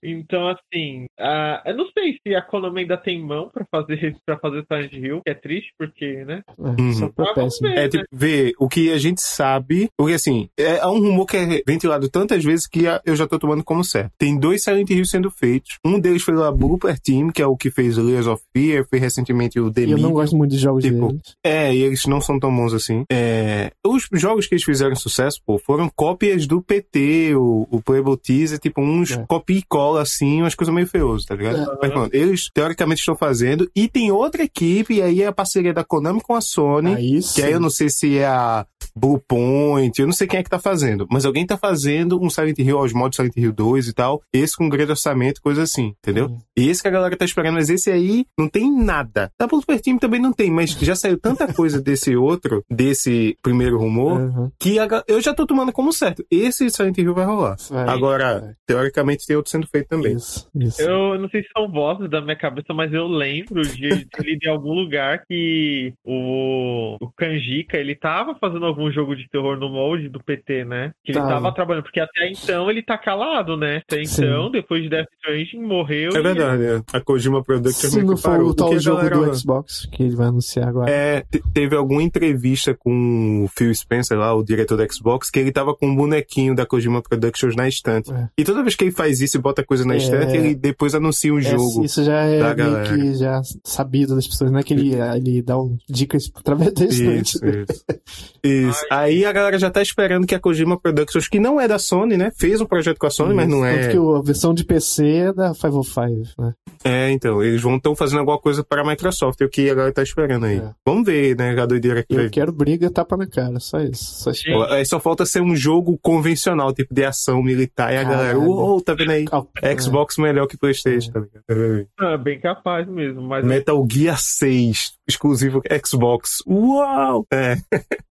Então, assim, ah, eu não sei se a Konami ainda tem mão pra fazer, pra fazer Silent Hill, que é triste, porque, né? É, só pra vamos péssimo. ver, É né? tipo, ver o que a gente sabe. Porque assim, é é um rumor que é ventilado tantas vezes que a- eu já tô tomando como certo. Tem dois Silent Hill sendo feitos. Um deles foi a Blooper Team, que é o que fez Layers of Fear, fez recentemente o The eu não gosto muito dos jogos Tipo, deles. É, e eles não são tão bons assim. É, os jogos que eles fizeram sucesso, pô, foram cópias do PT, o, o Playable Teaser, tipo, uns É. copia e cola assim, umas coisas meio feiosas, tá ligado? É. Mas, mano, eles teoricamente estão fazendo, e tem outra equipe, e aí é a parceria da Konami com a Sony, Aí que aí eu não sei se é a Blue Point, eu não sei quem é que tá fazendo, mas alguém tá fazendo um Silent Hill aos modos Silent Hill 2 e tal, esse com grande orçamento, coisa assim, entendeu? Hum. E esse que a galera tá esperando, mas esse aí não tem nada. Da Blooper Team também não tem, mas já saiu tanta coisa desse outro, desse primeiro rumor, Uhum. que a eu já tô tomando como certo. Esse Silent Hill vai rolar. Vai. Agora, vai. teoricamente tem outro sendo feito também. Isso, isso. Eu não sei se são vozes da minha cabeça, mas eu lembro de de algum lugar que o, o Kanjika, ele tava fazendo algum jogo de terror no molde do PT, né? Que ele Tava. tava trabalhando, porque até então ele tá calado, né? Até Sim. então, depois de Death Stranding, morreu. É e- verdade, é. a Kojima Productions Se meio não que for parou. o tal jogo do Xbox, que ele vai anunciar agora. É, te- teve alguma entrevista com o Phil Spencer lá, o diretor da Xbox, que ele tava com um bonequinho da Kojima Productions na estante. É. E toda vez que ele faz isso e bota coisa na É. estante, ele depois anuncia um É, jogo. isso já é da meio que já sabido das pessoas, né? Que ele, ele dá um, dicas através da estante. Isso, isso. Isso. Aí a galera já tá esperando que a Kojima Productions, que não é da Sony, né? Fez um projeto com a Sony, mas não Tanto é. que o- a versão de PC é da 505, né? É, então, eles vão estão fazendo alguma coisa para a Microsoft, é o que a galera tá esperando aí. É. Vamos ver, né, a doideira que vai Eu quero briga, tapa na cara, só isso. Só isso. Aí só falta ser um jogo convencional, tipo de ação militar, e a galera, Caralho. uou, tá vendo aí? Ah, Xbox melhor que PlayStation, tá ligado? É bem capaz mesmo, mas Metal Gear 6, exclusivo Xbox. Uau! É.